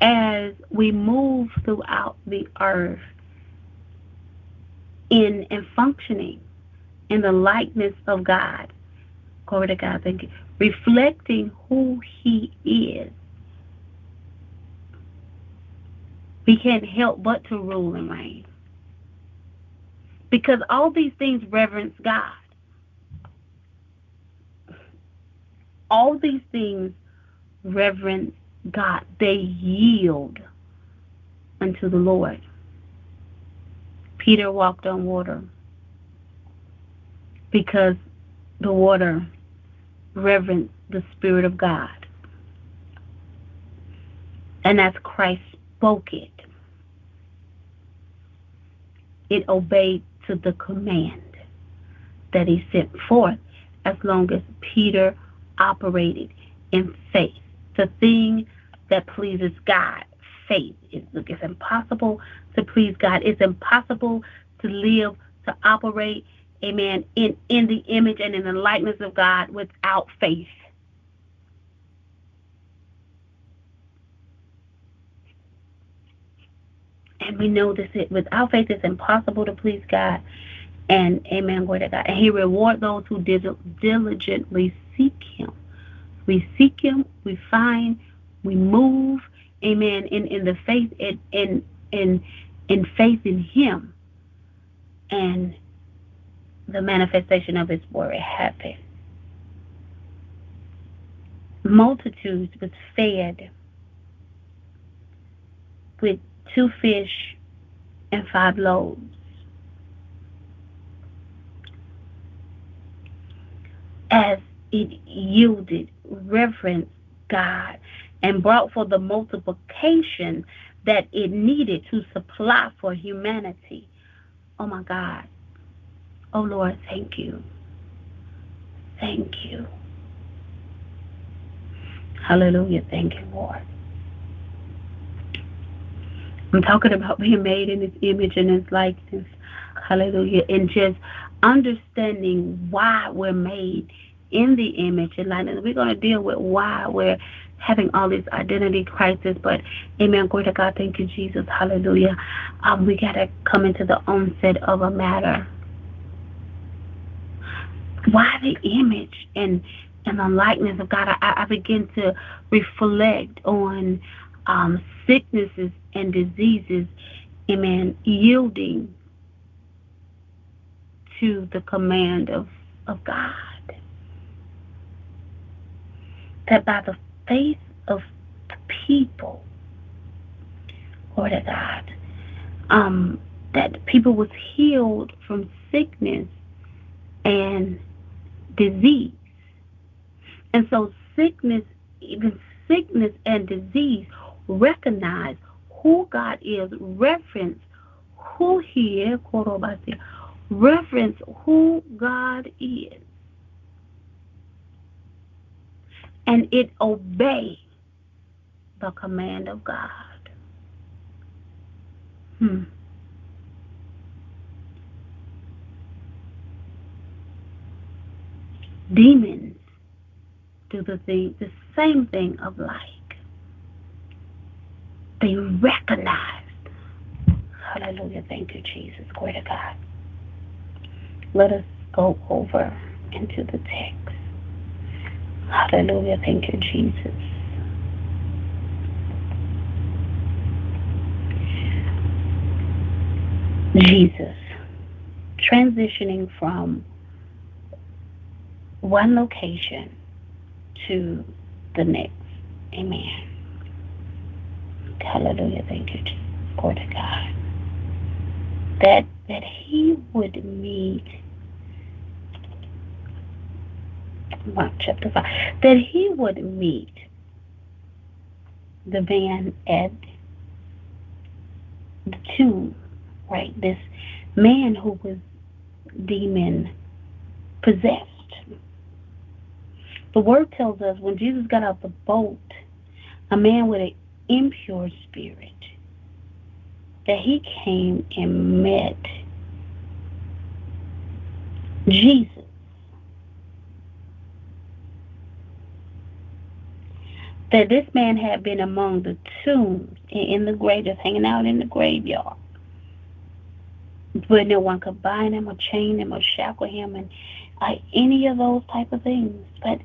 As we move throughout the earth in and functioning in the likeness of God. Glory to God. Thank you. Reflecting who He is. We can't help but to rule and reign. Because all these things reverence God. All these things reverence God. They yield unto the Lord. Peter walked on water because the water reverenced the Spirit of God. And as Christ spoke it, it obeyed to the command that he sent forth as long as Peter operated in faith. The thing that pleases God, faith. It's impossible to please God. It's impossible to live, to operate, amen, in, in the image and in the likeness of God without faith. And we know this it without faith it's impossible to please God. And amen, glory to God. And he reward those who diligently seek him. We seek him, we find, we move, amen, in, in the faith in in in in faith in him. And the manifestation of his word happened. Multitudes was fed with two fish and five loaves. As it yielded reverence God and brought for the multiplication that it needed to supply for humanity. Oh my God. Oh Lord, thank you. Thank you. Hallelujah. Thank you, Lord. I'm talking about being made in his image and his likeness. Hallelujah. And just understanding why we're made in the image and likeness. We're going to deal with why we're having all this identity crisis. But amen. Glory to God. Thank you, Jesus. Hallelujah. Um, we got to come into the onset of a matter. Why the image and and the likeness of God? I, I begin to reflect on um, sicknesses and diseases, amen, yielding to the command of, of God. That by the faith of the people, Lord of God, um, that people was healed from sickness and disease. And so sickness, even sickness and disease, recognize who God is, reference who He is, reference who God is. And it obey the command of God. Hmm. Demons do the thing, the same thing of like. They recognize. Hallelujah. Thank you, Jesus. Glory to God. Let us go over into the text. Hallelujah. Thank you, Jesus. Jesus transitioning from one location to the next. Amen. Hallelujah. Thank you. Glory to God. That that he would meet Mark chapter five. That he would meet the man at the tomb, right? This man who was demon possessed. The word tells us when Jesus got out the boat, a man with an impure spirit, that he came and met Jesus. That this man had been among the tombs in the grave, just hanging out in the graveyard, But no one could bind him or chain him or shackle him, and uh, any of those type of things. But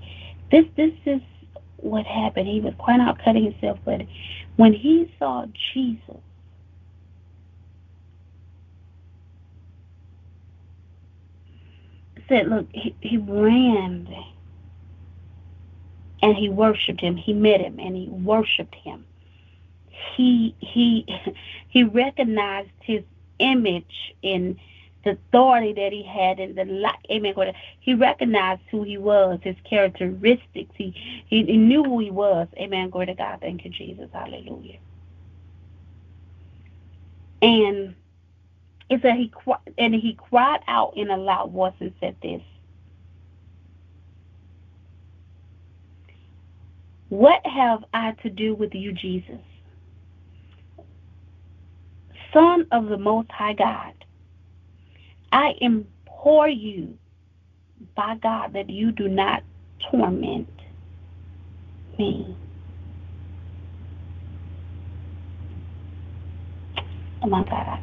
this this is what happened. He was crying out, cutting himself, but when he saw Jesus, said, look, he, he ran and he worshipped him. He met him and he worshipped him. He he *laughs* he recognized his image in the authority that he had and the light. Amen. He recognized who he was, his characteristics. He, he he knew who he was. Amen. Glory to God. Thank you, Jesus. Hallelujah. And it said he and he cried out in a loud voice and said this. What have I to do with you, Jesus? Son of the Most High God, I implore you by God that you do not torment me. Oh my God.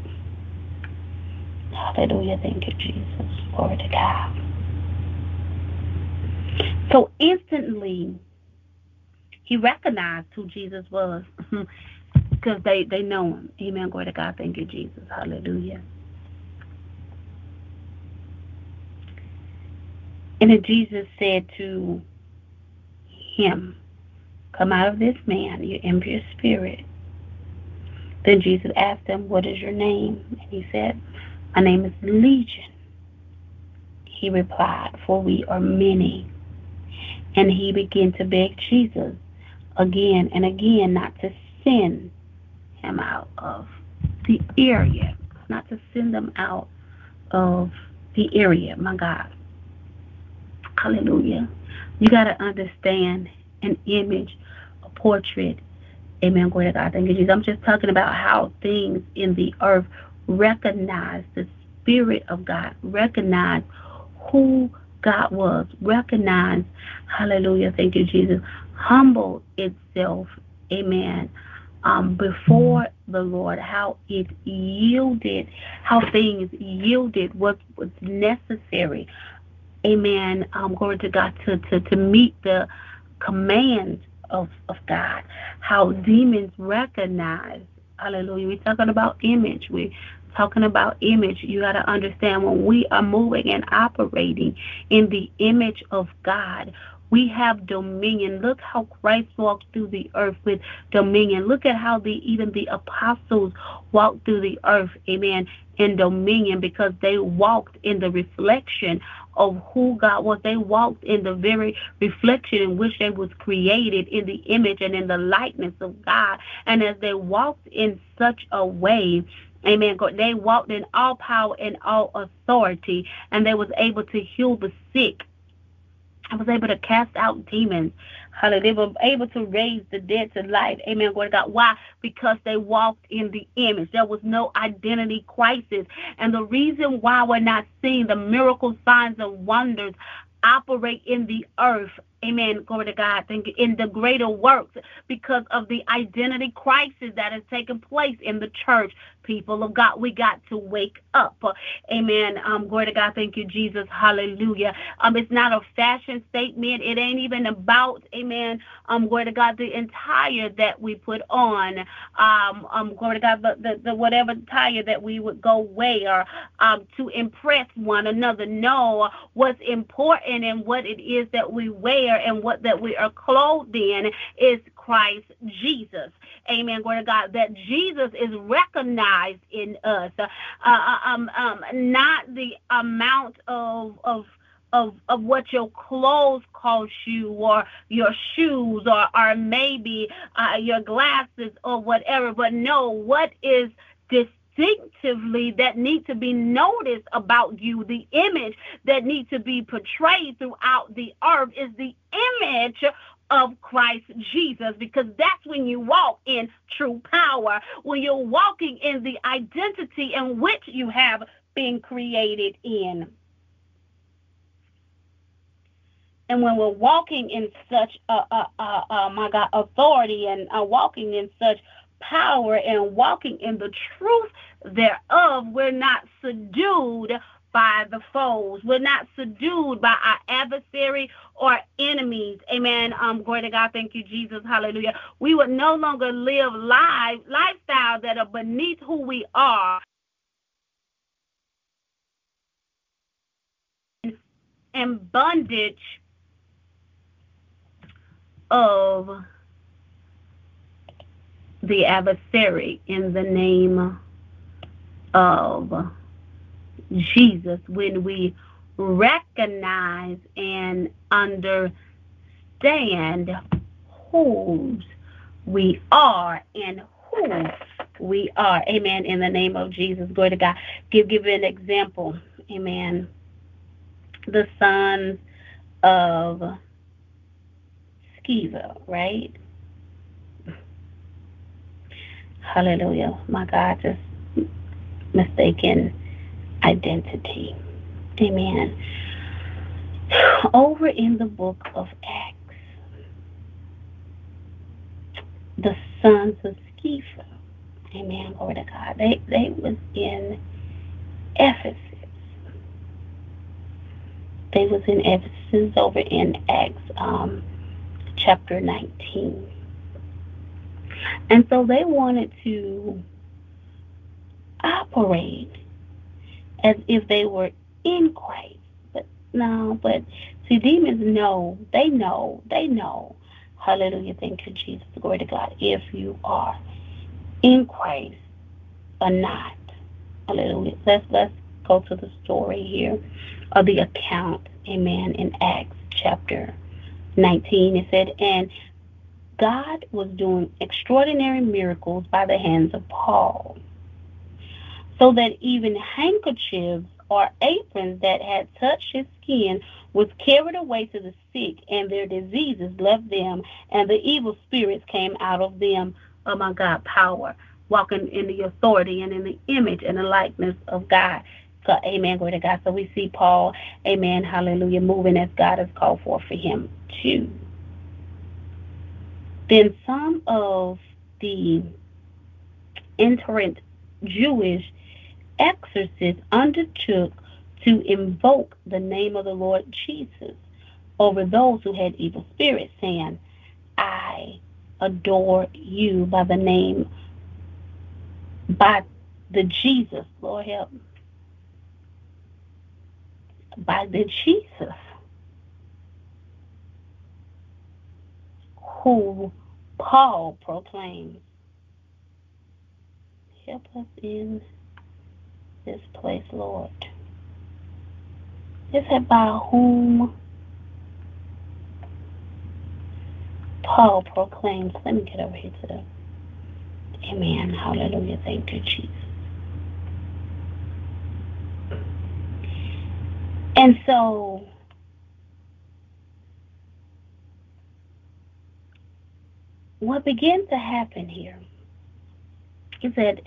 Hallelujah. Thank you, Jesus. Glory to God. So instantly, he recognized who Jesus was *laughs* because they, they know him. Amen. Glory to God. Thank you, Jesus. Hallelujah. And then Jesus said to him, Come out of this man, you impure spirit. Then Jesus asked him, What is your name? And he said, My name is Legion. He replied, For we are many. And he began to beg Jesus again and again not to send him out of the area, not to send them out of the area, my God. Hallelujah. You got to understand an image, a portrait. Amen. Glory to God. Thank you, Jesus. I'm just talking about how things in the earth recognize the Spirit of God, recognize who God was, recognize, hallelujah, thank you, Jesus, humble itself, amen, um, before the Lord, how it yielded, how things yielded what was necessary, amen, um, glory to God, to, to, to meet the commands of, of God. How demons recognize. Hallelujah. We're talking about image. We're talking about image. You got to understand when we are moving and operating in the image of God, we have dominion. Look how Christ walked through the earth with dominion. Look at how the even the apostles walked through the earth, amen, in dominion because they walked in the reflection of who God was. They walked in the very reflection in which they was created in the image and in the likeness of God. And as they walked in such a way, Amen. God, They walked in all power and all authority, and they was able to heal the sick I was able to cast out demons. Hallelujah. They were able to raise the dead to life. Amen. Glory to God. Why? Because they walked in the image. There was no identity crisis. And the reason why we're not seeing the miracle signs and wonders operate in the earth Amen. Glory to God. Thank you. In the greater works because of the identity crisis that has taken place in the church. People of God, we got to wake up. Amen. Um, glory to God. Thank you, Jesus. Hallelujah. Um, it's not a fashion statement. It ain't even about, amen. Um, glory to God, the entire that we put on. Um, um, glory to God, the, the, the whatever attire that we would go wear um, to impress one another. No, what's important and what it is that we wear and what that we are clothed in is Christ Jesus. Amen. Glory to God. That Jesus is recognized in us. Uh, uh, um, um, not the amount of of of of what your clothes cost you or your shoes or or maybe uh, your glasses or whatever but no what is distinctively that need to be noticed about you, the image that needs to be portrayed throughout the earth is the image of Christ Jesus because that's when you walk in true power, when you're walking in the identity in which you have been created in. And when we're walking in such, uh, uh, uh, uh my God, authority and uh, walking in such power and walking in the truth thereof, we're not subdued by the foes. We're not subdued by our adversary or enemies. Amen. Um, glory to God. Thank you, Jesus. Hallelujah. We would no longer live life lifestyle that are beneath who we are. And bondage of the adversary in the name of Jesus when we recognize and understand whose we are and who we are. Amen. In the name of Jesus. Glory to God. Give give an example. Amen. The sons of Sceva, right? Hallelujah. My God, just mistaken identity. Amen. Over in the book of Acts, the sons of Sceva, amen, glory to God, they, they was in Ephesus. They was in Ephesus over in Acts um, chapter 19. And so they wanted to operate as if they were in Christ. But no, but see, demons know, they know, they know. Hallelujah. Thank you, Jesus. Glory to God. If you are in Christ or not. Hallelujah. Let's let's go to the story here of the account. Amen. In Acts chapter 19, it said, and God was doing extraordinary miracles by the hands of Paul, so that even handkerchiefs or aprons that had touched his skin was carried away to the sick, and their diseases left them, and the evil spirits came out of them. Oh my God, power, walking in the authority and in the image and the likeness of God. So, amen, glory to God. So we see Paul, amen, hallelujah, moving as God has called for for him too. Then some of the itinerant Jewish exorcists undertook to invoke the name of the Lord Jesus over those who had evil spirits, saying, I adore you by the name, by the Jesus, Lord help, me. by the Jesus who Paul proclaims. Help us in this place, Lord. It by whom Paul proclaims. Let me get over here to the. Amen. Hallelujah. Thank you, Jesus. And so, what began to happen here is that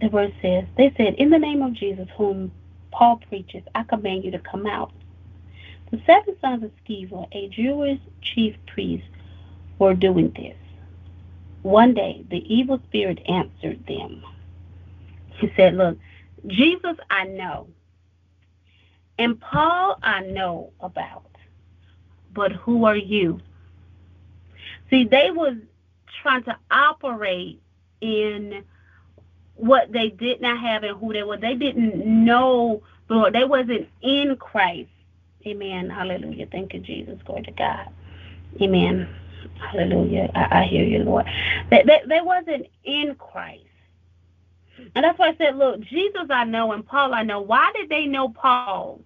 the verse says, they said, In the name of Jesus, whom Paul preaches, I command you to come out. The seven sons of Sceva, a Jewish chief priest, were doing this. One day, the evil spirit answered them. He said, Look, Jesus I know, and Paul I know about, but who are you? See, they was trying to operate in what they did not have and who they were. They didn't know the Lord. They wasn't in Christ. Amen. Hallelujah. Thank you, Jesus. Glory to God. Amen. Hallelujah. I, I hear you, Lord. They, they, they wasn't in Christ. And that's why I said, look, Jesus I know and Paul I know. Why did they know Paul?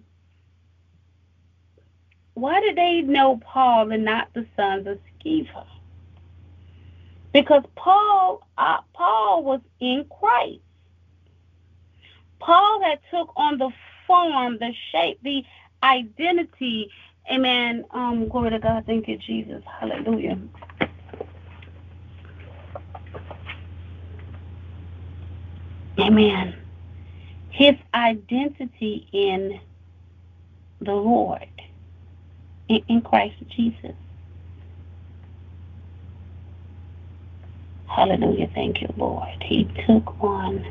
Why did they know Paul and not the sons of Sceva? Because Paul, uh, Paul was in Christ. Paul had took on the form, the shape, the identity. Amen. Um, glory to God. Thank you, Jesus. Hallelujah. Amen. His identity in the Lord, in, in Christ Jesus. Hallelujah. Thank you, Lord. He took on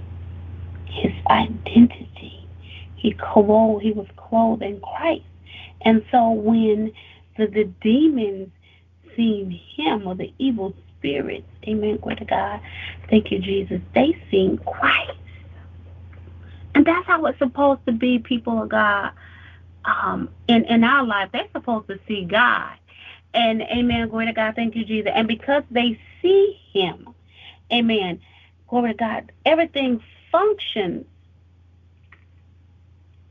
his identity. He clothed, he was clothed in Christ. And so when the, the demons seen him or the evil spirits, amen, glory to God. Thank you, Jesus. They seen Christ. And that's how it's supposed to be, people of God. Um, in, in our life, they're supposed to see God. And amen, glory to God, thank you, Jesus. And because they see him, amen, glory to God, everything functions.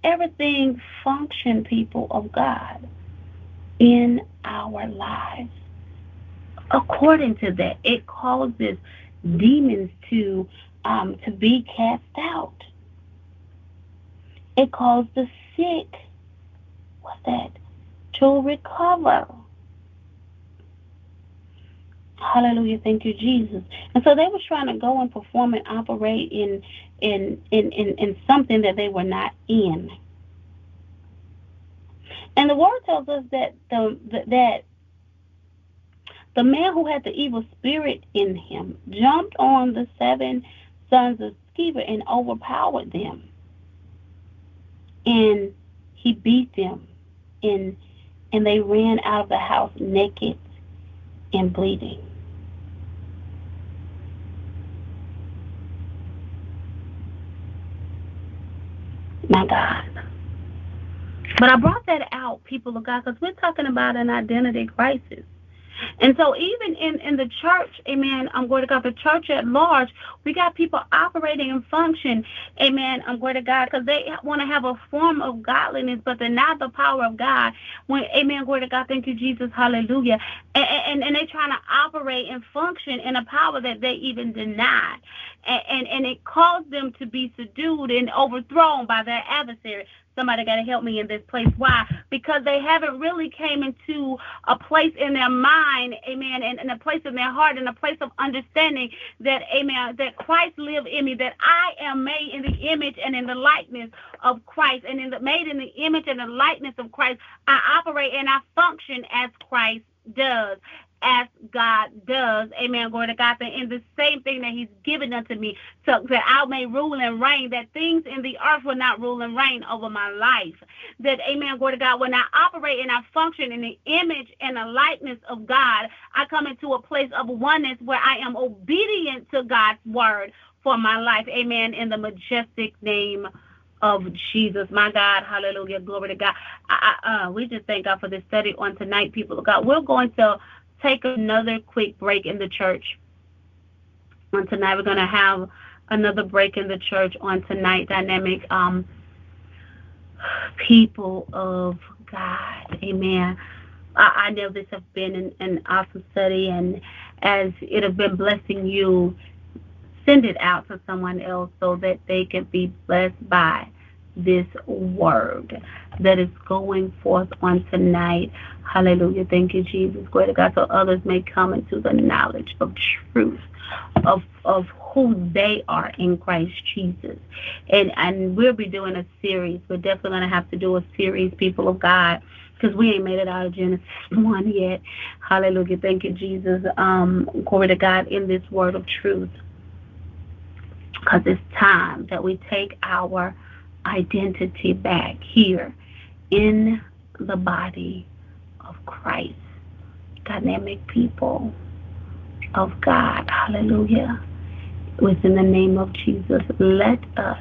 Everything function, people of God, in our lives. According to that, it causes demons to um, to be cast out. It causes the sick, what's that, to recover. Hallelujah. Thank you, Jesus. And so they were trying to go and perform and operate in in in in, in something that they were not in. And the word tells us that the that the man who had the evil spirit in him jumped on the seven sons of Sceva and overpowered them. And he beat them and and they ran out of the house naked and bleeding. My God. But I brought that out, people of God, because we're talking about an identity crisis. And so even in, in the church, amen, I'm going to God, the church at large, we got people operating and function, amen, I'm going to God, because they want to have a form of godliness, but they're not the power of God. When, amen, glory to God, thank you, Jesus, hallelujah. And, and, and they're trying to operate and function in a power that they even deny. And, and, and it caused them to be subdued and overthrown by their adversary. Somebody got to help me in this place. Why? Because they haven't really came into a place in their mind, amen, and, and a place in their heart and a place of understanding that, amen, that Christ live in me, that I am made in the image and in the likeness of Christ, and in the made in the image and the likeness of Christ, I operate and I function as Christ does. As God does. Amen. Glory to God. And in the same thing that He's given unto me, so that I may rule and reign, that things in the earth will not rule and reign over my life. That, amen, glory to God, when I operate and I function in the image and the likeness of God, I come into a place of oneness where I am obedient to God's word for my life. Amen. In the majestic name of Jesus. My God, hallelujah, glory to God. I, I, uh, we just thank God for this study on tonight, people of God. We're going to take another quick break in the church. On tonight, we're going to have another break in the church on tonight. Dynamic um, people of God, Amen. I, I know this has been an, an awesome study, and as it has been blessing you, send it out to someone else so that they can be blessed by this word that is going forth on tonight. Hallelujah. Thank you, Jesus. Glory to God. So others may come into the knowledge of truth of of who they are in Christ Jesus. And and we'll be doing a series. We're definitely gonna have to do a series, people of God, because we ain't made it out of Genesis *laughs* one yet. Hallelujah. Thank you, Jesus. Um, glory to God in this word of truth. Because it's time that we take our identity back here in the body of Christ. Dynamic people of God. Hallelujah. Within the name of Jesus, let us,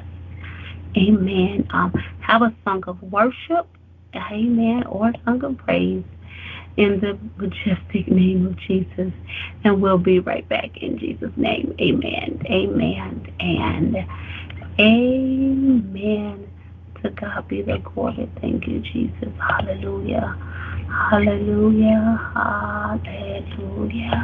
amen, um, have a song of worship, amen, or a song of praise in the majestic name of Jesus. And we'll be right back in Jesus' name. Amen, amen, and amen. To God be the glory. Thank you, Jesus. Hallelujah. Hallelujah. Hallelujah.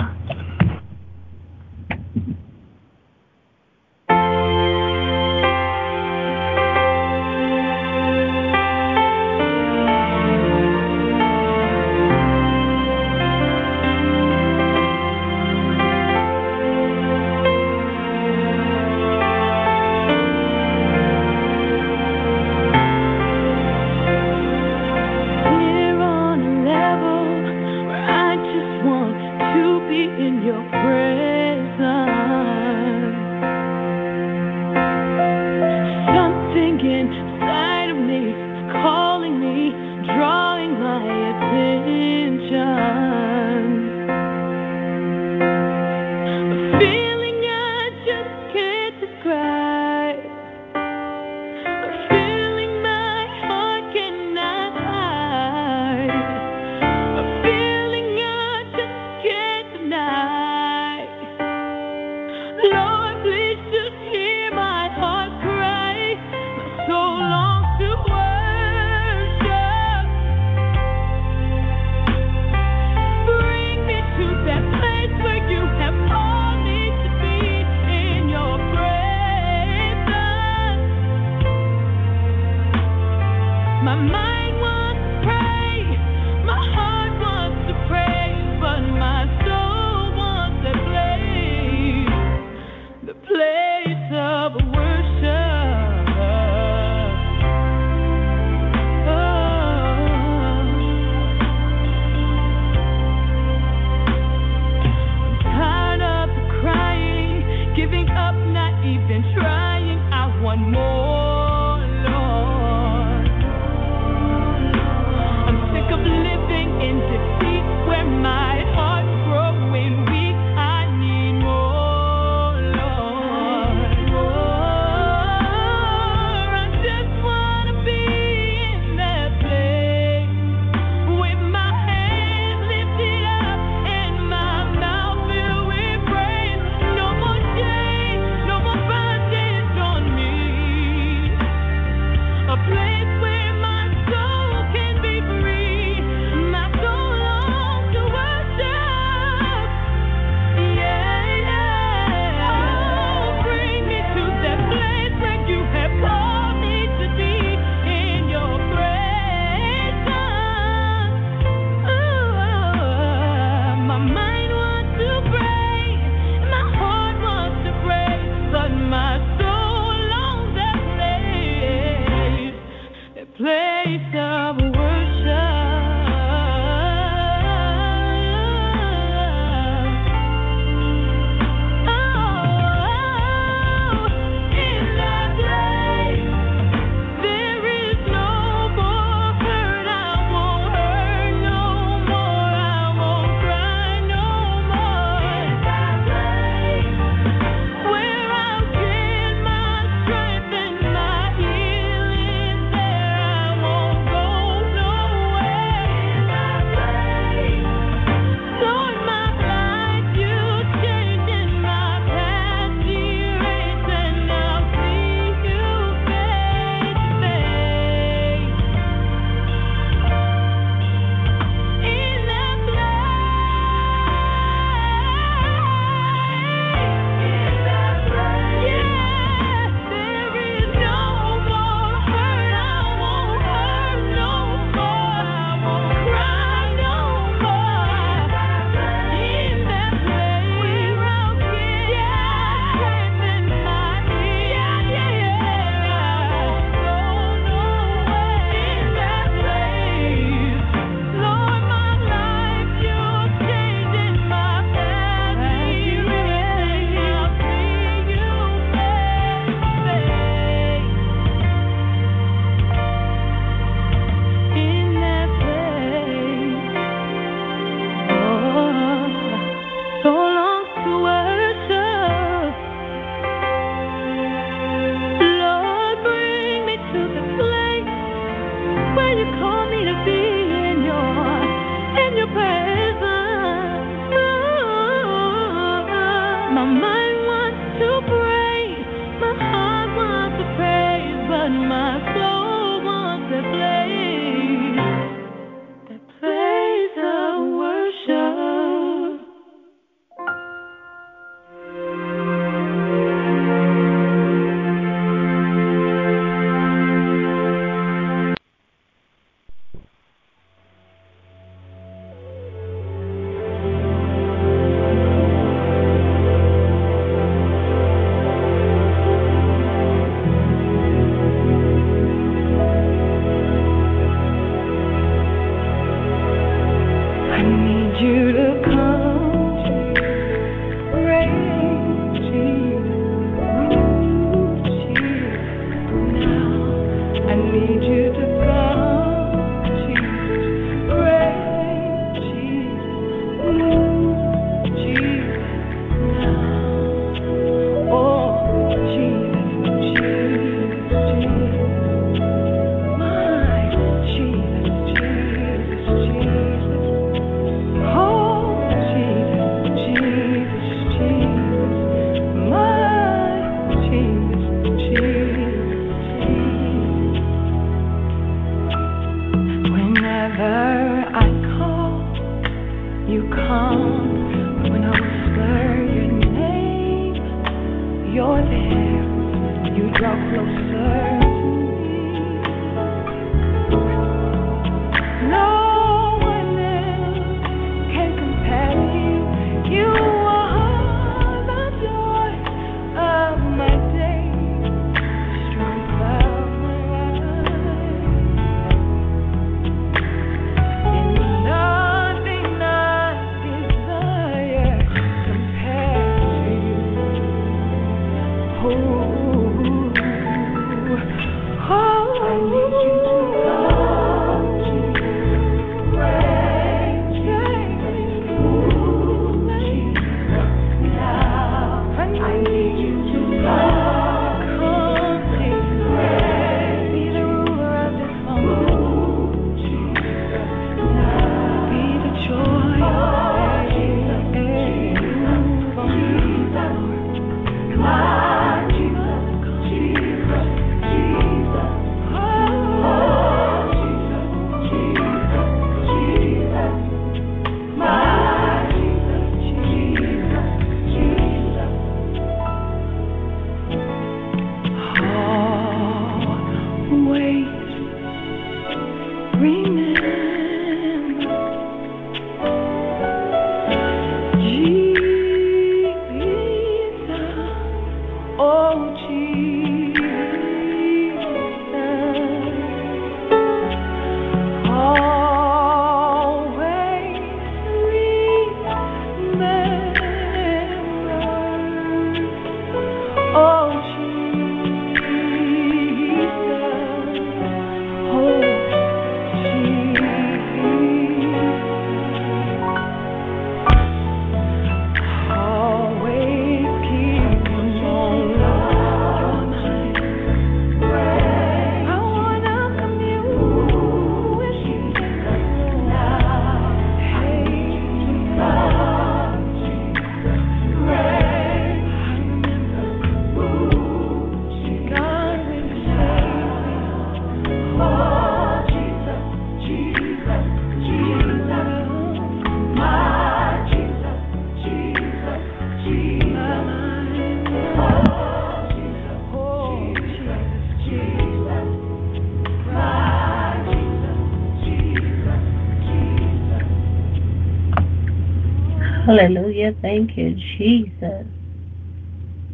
Hallelujah. Thank you, Jesus.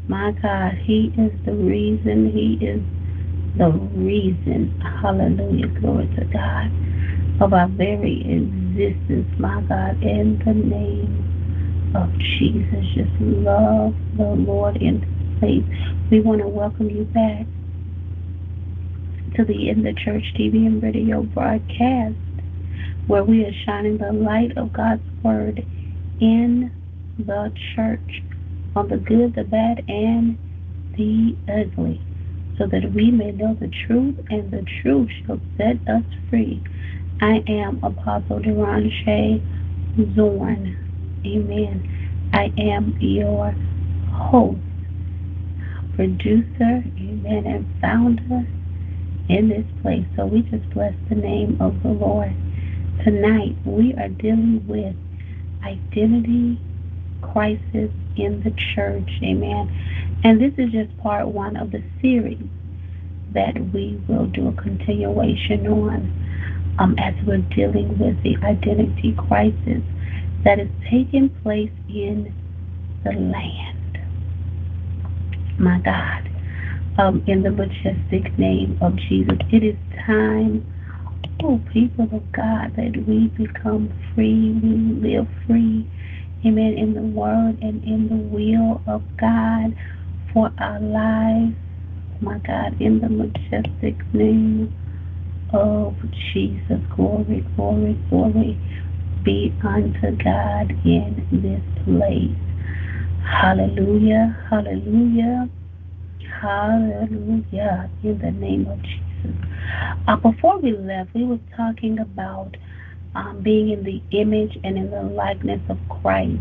My God, He is the reason. He is the reason. Hallelujah. Glory to God. Of our very existence, my God, in the name of Jesus. Just love the Lord in place. We want to welcome you back to the In the Church TV and radio broadcast where we are shining the light of God's Word in the church on the good, the bad, and the ugly, so that we may know the truth and the truth shall set us free. I am Apostle Deranche Zorn. Amen. I am your host, producer, amen, and founder in this place. So we just bless the name of the Lord. Tonight we are dealing with identity crisis in the church. Amen. And this is just part one of the series that we will do a continuation on um, as we're dealing with the identity crisis that is taking place in the land. My God. Um, in the majestic name of Jesus. It is time Oh, people of God, that we become free, we live free, amen, in the word and in the will of God for our lives, my God, in the majestic name of Jesus. Glory, glory, glory be unto God in this place. Hallelujah, hallelujah, hallelujah, in the name of Jesus. Uh, before we left, we were talking about um, being in the image and in the likeness of Christ.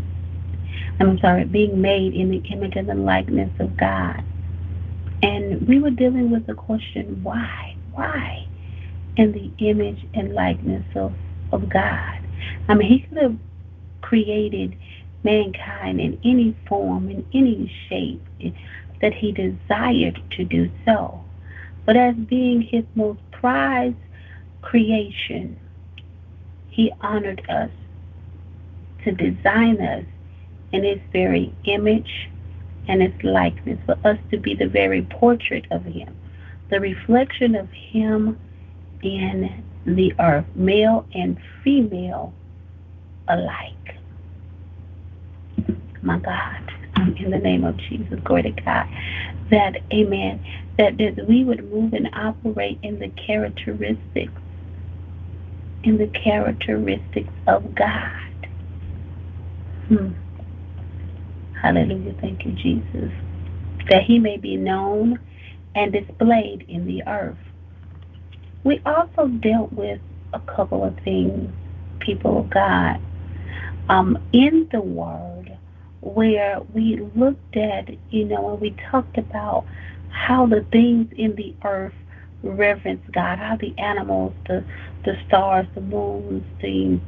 I'm sorry, being made in the image and the likeness of God. And we were dealing with the question, why? Why? In the image and likeness of, of God. I mean, He could have created mankind in any form, in any shape that He desired to do so. But as being His most prized creation, He honored us to design us in His very image and His likeness, for us to be the very portrait of Him, the reflection of Him in the earth, male and female alike. My God, um, in the name of Jesus, glory to God, that, amen, that, that we would move and operate in the characteristics, in the characteristics of God. Hmm. Hallelujah. Thank you, Jesus. That he may be known and displayed in the earth. We also dealt with a couple of things, people of God, um, in the Word, where we looked at, you know, and we talked about how the things in the earth reverence God, how the animals, the the stars, the moons, the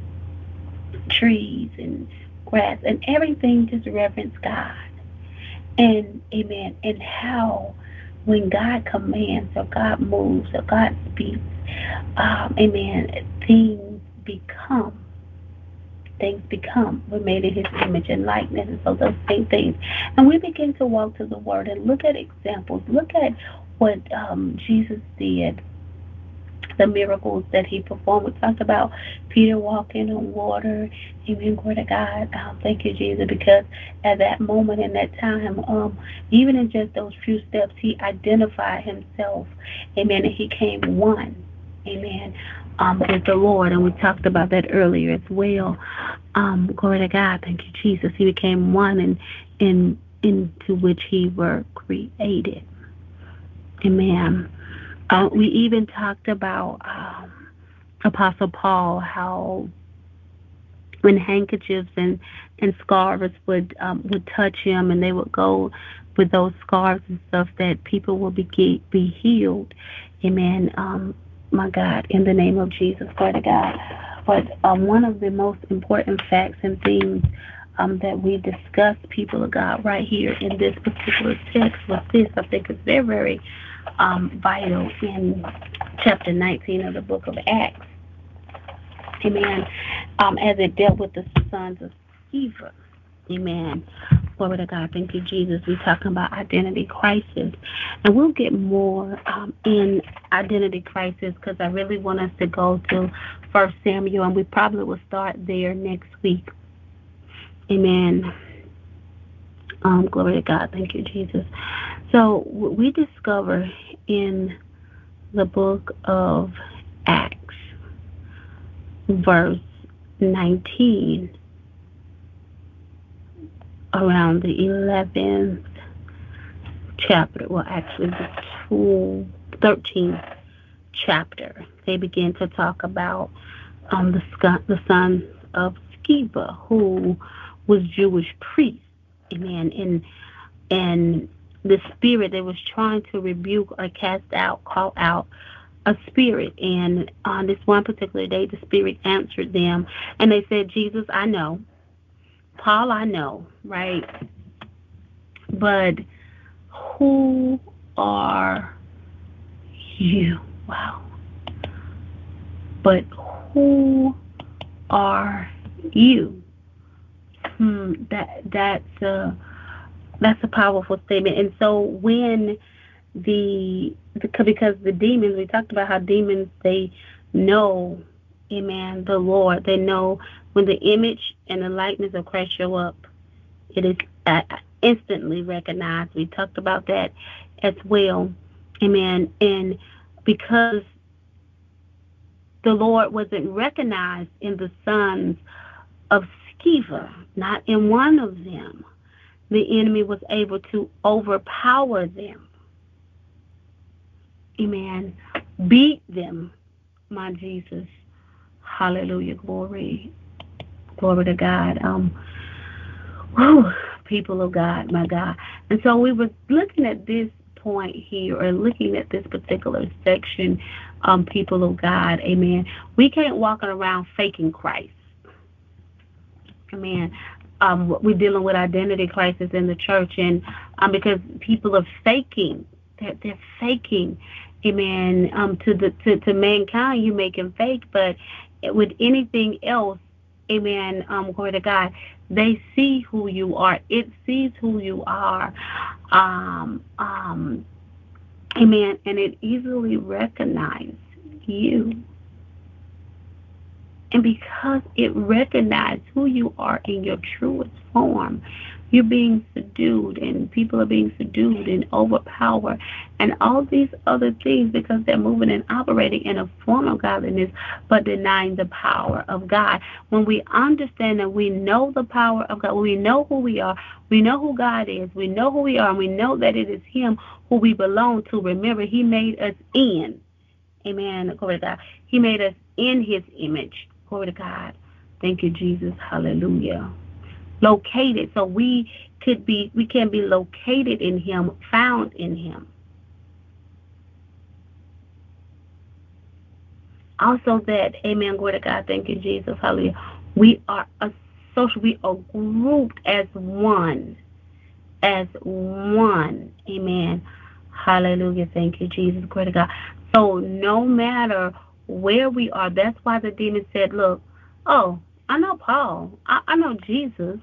trees and grass and everything just reverence God. And amen. And how when God commands or God moves or God speaks, um, amen, things become. Things become. We're made in his image and likeness. And so those same things. And we begin to walk to the word and look at examples. Look at what um, Jesus did the miracles that he performed. We talked about Peter walking on water. Amen. Glory to God. Um, thank you, Jesus, because at that moment in that time, um, even in just those few steps, he identified himself. Amen. And he came one. Amen. Um, with the Lord, and we talked about that earlier as well. Um, glory to God. Thank you, Jesus. He became one in in into which he were created. Amen. Uh, we even talked about um, Apostle Paul, how when handkerchiefs and, and scarves would um, would touch him, and they would go with those scarves and stuff, that people will be be healed. Amen. Um, my God, in the name of Jesus, to God. But um, one of the most important facts and things um, that we discuss, people of God, right here in this particular text was this. I think it's very, very um, vital in chapter 19 of the book of Acts. Amen. Um, as it dealt with the sons of Sceva. Amen. Glory to God. Thank you, Jesus. We're talking about identity crisis. And we'll get more um, in identity crisis because I really want us to go to First Samuel, and we probably will start there next week. Amen. Um, glory to God. Thank you, Jesus. So we discover in the book of Acts, verse 19, around the 11th chapter, well, actually the 13th chapter, they begin to talk about um, the, the sons of Sceva, who was Jewish priest. Amen. And and the spirit that was trying to rebuke or cast out, call out a spirit. And on this one particular day, the spirit answered them, and they said, "Jesus, I know. Paul, I know, right? But who are you?" Wow. But who are you? Hmm, that that's a that's a powerful statement. And so when the because the demons we talked about how demons they know, amen, the Lord. They know when the image and the likeness of Christ show up, it is uh, instantly recognized. We talked about that as well. Amen. And because the Lord wasn't recognized in the sons of Sceva, not in one of them, the enemy was able to overpower them. Amen. Beat them, my Jesus. Hallelujah. Glory. Glory to God. Um, whew, people of God, my God. And so we were looking at this point here, or looking at this particular section, um, people of God, amen. We can't walk around faking Christ. Amen. Um, we're dealing with identity crisis in the church, and um, because people are faking, they're, they're faking, amen. Um, to the to, to mankind, you make them fake, but with anything else, amen. Um, glory to God, they see who you are. It sees who you are. Um, um, amen. And it easily recognizes you. And because it recognizes who you are in your truest form, you're being subdued and people are being subdued and overpowered and all these other things because they're moving and operating in a form of godliness but denying the power of God. When we understand that we know the power of God, we know who we are, we know who God is, we know who we are, and we know that it is Him who we belong to. Remember, He made us in. Amen. Glory to God. He made us in His image. Glory to God. Thank you, Jesus. Hallelujah. Located. So we could be, we can be located in Him, found in Him. Also, that, amen, glory to God. Thank you, Jesus. Hallelujah. We are a social, we are grouped as one. As one. Amen. Hallelujah. Thank you, Jesus. Glory to God. So no matter where we are, that's why the demon said, Look, oh, I know Paul. I, I know Jesus.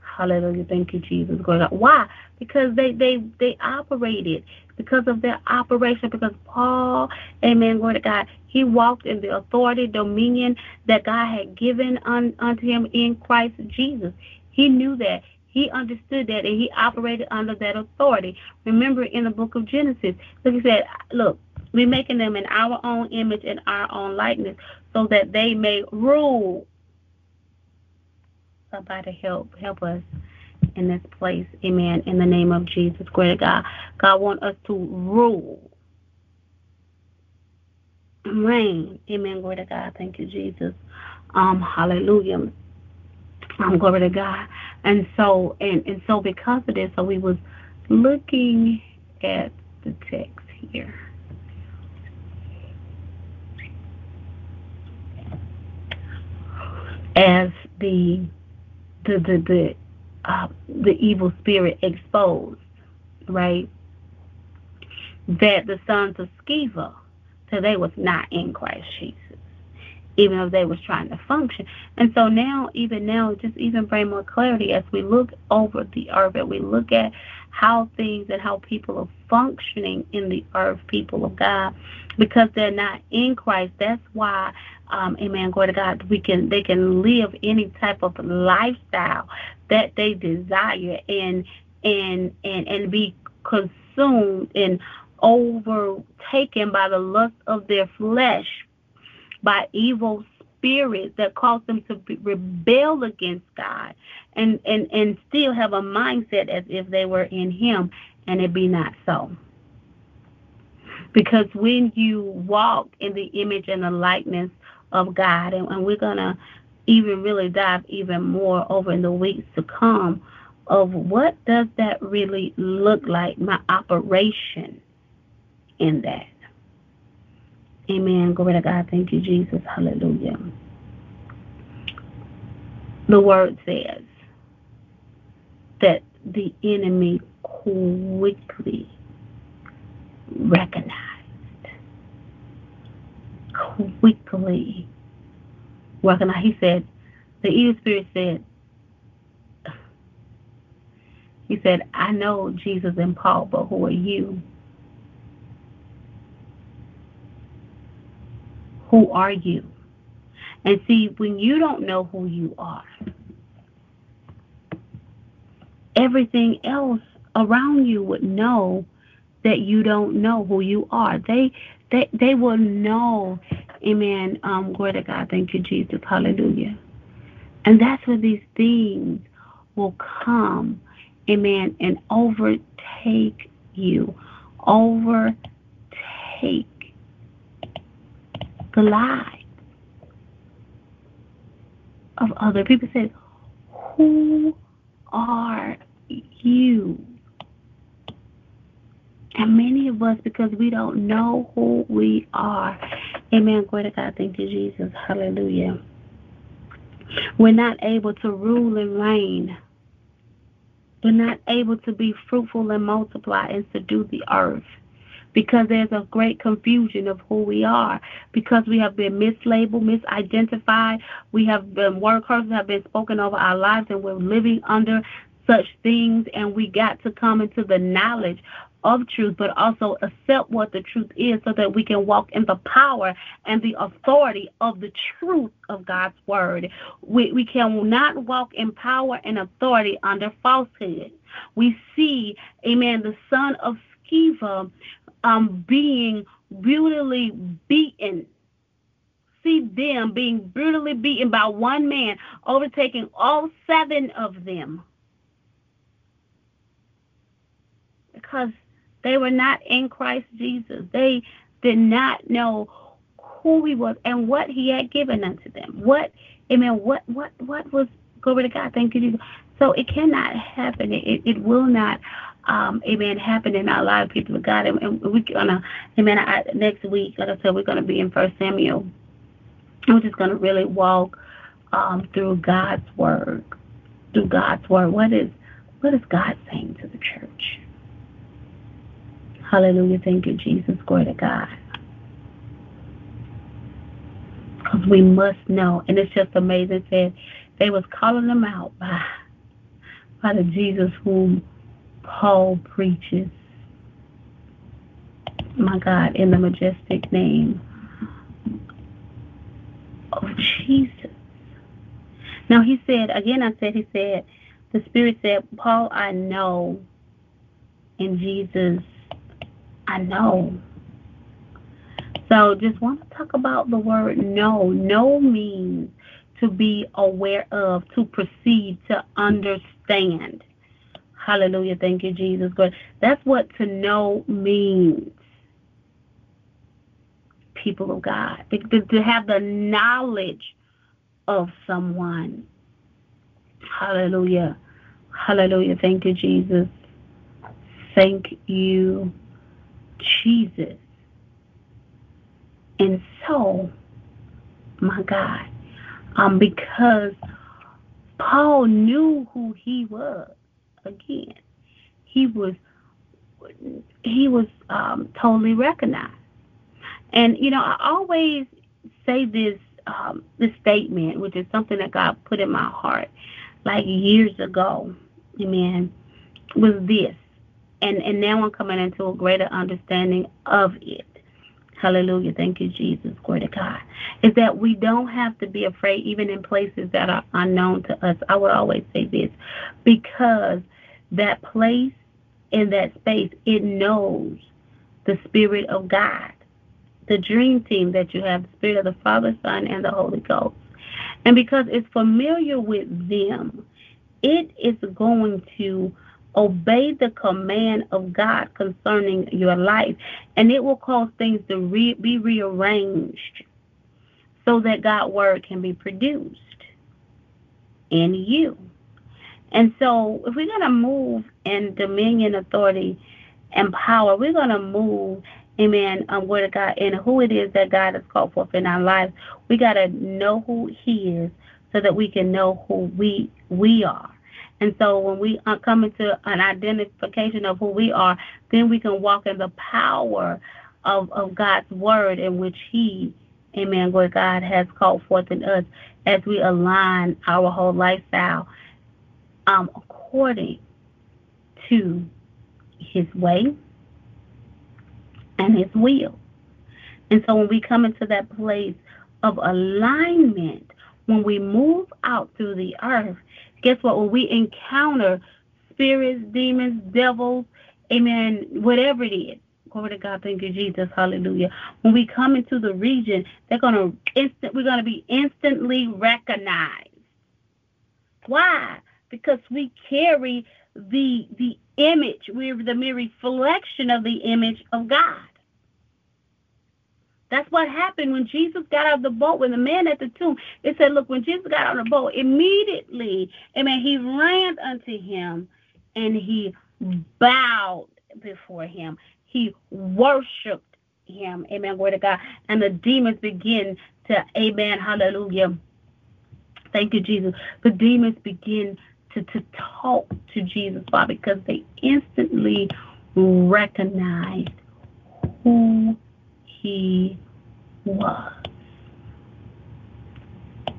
Hallelujah. Thank you, Jesus. Why? Because they they they operated because of their operation. Because Paul, Amen. Glory to God. He walked in the authority, dominion that God had given un, unto him in Christ Jesus. He knew that. He understood that, and he operated under that authority. Remember, in the book of Genesis, look, he said, "Look, we're making them in our own image and our own likeness, so that they may rule." Somebody help help us in this place. Amen. In the name of Jesus. To God. God want us to rule. Reign. Amen. Glory to God. Thank you, Jesus. Um, hallelujah. Um, glory to God. And so and, and so because of this, so we was looking at the text here. As the the the the uh, the evil spirit exposed, right? That the sons of Sceva, so they was not in Christ Jesus, even though they was trying to function. And so now, even now, just even bring more clarity as we look over the earth and we look at how things and how people are functioning in the earth, people of God, because they're not in Christ. That's why um, amen, glory to God, we can they can live any type of lifestyle that they desire and and and and be consumed and overtaken by the lust of their flesh, by evil spirits that cause them to be, rebel against God and, and, and still have a mindset as if they were in Him, and it be not so. Because when you walk in the image and the likeness of God, and, and we're going to even really dive even more over in the weeks to come of what does that really look like, my operation in that. Amen. Glory to God. Thank you, Jesus. Hallelujah. The word says that the enemy quickly recognized, quickly recognized. He said, the evil spirit said, he said, I know Jesus and Paul, but who are you? Who are you? And see, when you don't know who you are, everything else around you would know that you don't know who you are. They they they will know. Amen. Um, glory to God. Thank you, Jesus. Hallelujah. And that's where these things will come, amen, and overtake you. Overtake the lie of other people. Say, who are you? And many of us, because we don't know who we are, amen. Glory to God. Thank you, Jesus. Hallelujah. We're not able to rule and reign. We're not able to be fruitful and multiply and subdue the earth because there's a great confusion of who we are because we have been mislabeled, misidentified. We have been word curses have been spoken over our lives and we're living under such things and we got to come into the knowledge of truth, but also accept what the truth is so that we can walk in the power and the authority of the truth of God's word. We, we cannot walk in power and authority under falsehood. We see, amen, the son of Sceva um, being brutally beaten see them being brutally beaten by one man, overtaking all seven of them. Because they were not in Christ Jesus. They did not know who he was and what he had given unto them. What amen, what what what was glory to God, thank you, Jesus. So it cannot happen. It it will not um, amen, happen in our lives, people of God. And, and we're gonna, amen. I, next week, like I said, we're gonna be in First Samuel. We're just gonna really walk um, through God's word, through God's word. What is what is God saying to the church? Hallelujah. Thank you, Jesus. Glory to God. Because we must know. And it's just amazing. Said they was calling them out by, by the Jesus whom Paul preaches. My God, in the majestic name of Jesus. Now he said, again I said, he said, the Spirit said, Paul, I know, in Jesus I know. So just want to talk about the word know. Know means to be aware of, to perceive, to understand. Hallelujah. Thank you, Jesus. Good. That's what to know means. People of God. To, to have the knowledge of someone. Hallelujah. Hallelujah. Thank you, Jesus. Thank you, Jesus. And so, my God, um, because Paul knew who he was. Again, he was he was um, totally recognized. And you know, I always say this um, this statement, which is something that God put in my heart, like years ago. Amen. Was this and and now I'm coming into a greater understanding of it. Hallelujah. Thank you, Jesus. Glory to God. Is that we don't have to be afraid, even in places that are unknown to us. I would always say this because that place in that space, it knows the Spirit of God, the dream team that you have, the Spirit of the Father, Son, and the Holy Ghost. And because it's familiar with them, it is going to obey the command of God concerning your life, and it will cause things to re- be rearranged so that God's word can be produced in you. And so, if we're going to move in dominion, authority, and power, we're going to move, amen, um, word of God, and who it is that God has called forth in our lives. We got to know who He is so that we can know who we we are. And so when we come into an identification of who we are, then we can walk in the power of, of God's word in which He, amen, where God has called forth in us as we align our whole lifestyle um, according to His way and His will. And so when we come into that place of alignment, when we move out through the earth, guess what? When we encounter spirits, demons, devils, amen, whatever it is, glory to God, thank you, Jesus, hallelujah. When we come into the region, they're gonna instant we're gonna be instantly recognized. Why? Because we carry the the image, we're the mere reflection of the image of God. That's what happened when Jesus got out of the boat. When the man at the tomb, it said, look, when Jesus got on the boat, immediately, amen, he ran unto him and he bowed before him. He worshiped him. Amen. Glory to God. And the demons begin to, amen, hallelujah. Thank you, Jesus. The demons begin to, to talk to Jesus, Father, because they instantly recognized who he was.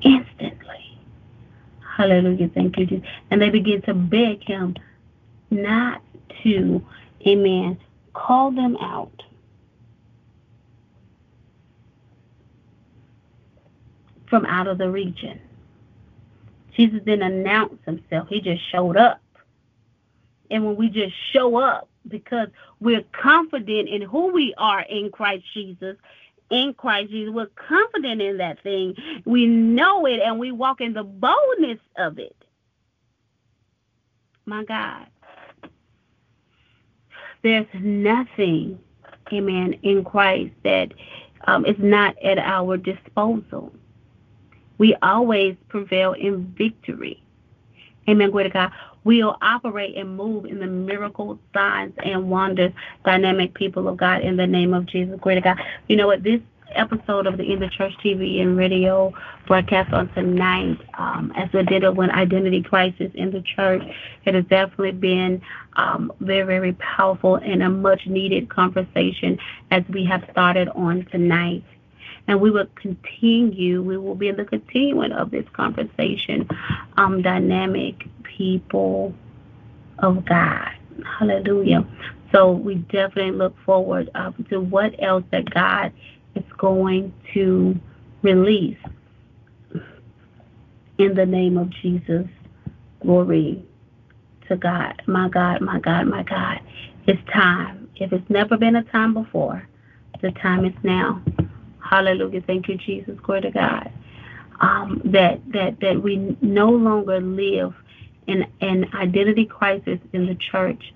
Instantly. Hallelujah. Thank you, Jesus. And they begin to beg him not to, amen, call them out. From out of the region. Jesus didn't announce himself, he just showed up. And when we just show up, because we're confident in who we are in Christ Jesus, in Christ Jesus, we're confident in that thing. We know it and we walk in the boldness of it. My God. There's nothing, amen, in Christ that um, is not at our disposal. We always prevail in victory. Amen. Glory to God. We'll operate and move in the miracles, signs, and wonders, dynamic people of God, in the name of Jesus. Glory to God. You know what? This episode of the In the Church TV and radio broadcast on tonight, um, as we did it when identity crisis in the church, it has definitely been um, very, very powerful and a much needed conversation as we have started on tonight. And we will continue, we will be in the continuing of this conversation, um, dynamic people of God. Hallelujah. So we definitely look forward uh, to what else that God is going to release in the name of Jesus. Glory to God. My God, my God, my God. It's time. If it's never been a time before, the time is now. Hallelujah. Thank you, Jesus. Glory to God. Um, that that that we no longer live in an identity crisis in the church,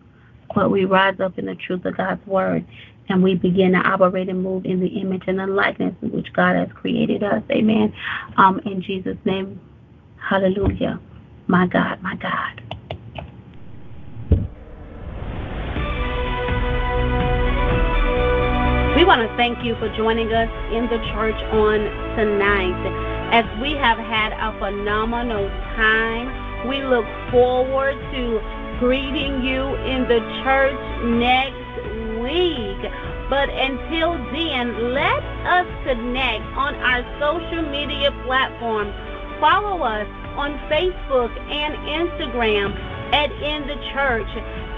but we rise up in the truth of God's word and we begin to operate and move in the image and the likeness in which God has created us. Amen. Um, in Jesus' name, hallelujah. My God, my God. We want to thank you for joining us in the church on tonight. As we have had a phenomenal time, we look forward to greeting you in the church next week. But until then, let us connect on our social media platforms. Follow us on Facebook and Instagram at In the Church.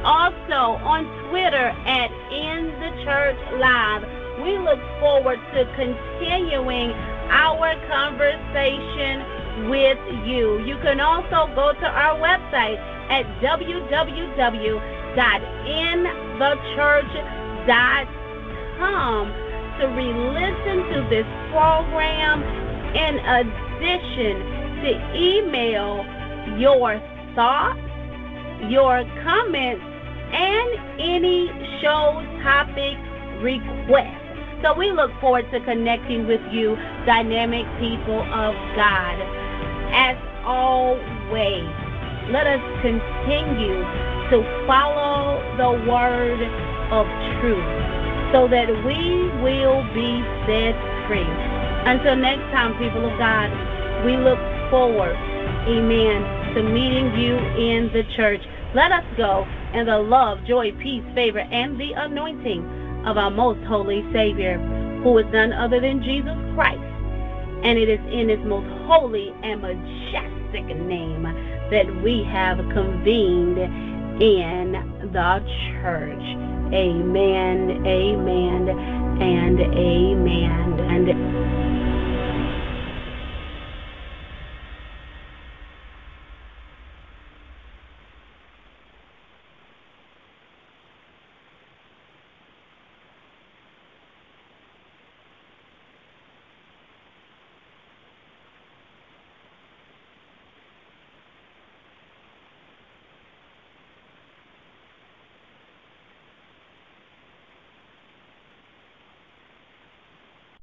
Also on Twitter at In the Church Live. We look forward to continuing our conversation with you. You can also go to our website at www.inthechurch.com to re-listen to this program in addition to email your thoughts, your comments, and any show topic requests. So we look forward to connecting with you, dynamic people of God. As always, let us continue to follow the word of truth so that we will be set free. Until next time, people of God, we look forward, amen, to meeting you in the church. Let us go in the love, joy, peace, favor, and the anointing of our most holy Savior, who is none other than Jesus Christ. And it is in his most holy and majestic name that we have convened in the church. Amen, amen, and amen. And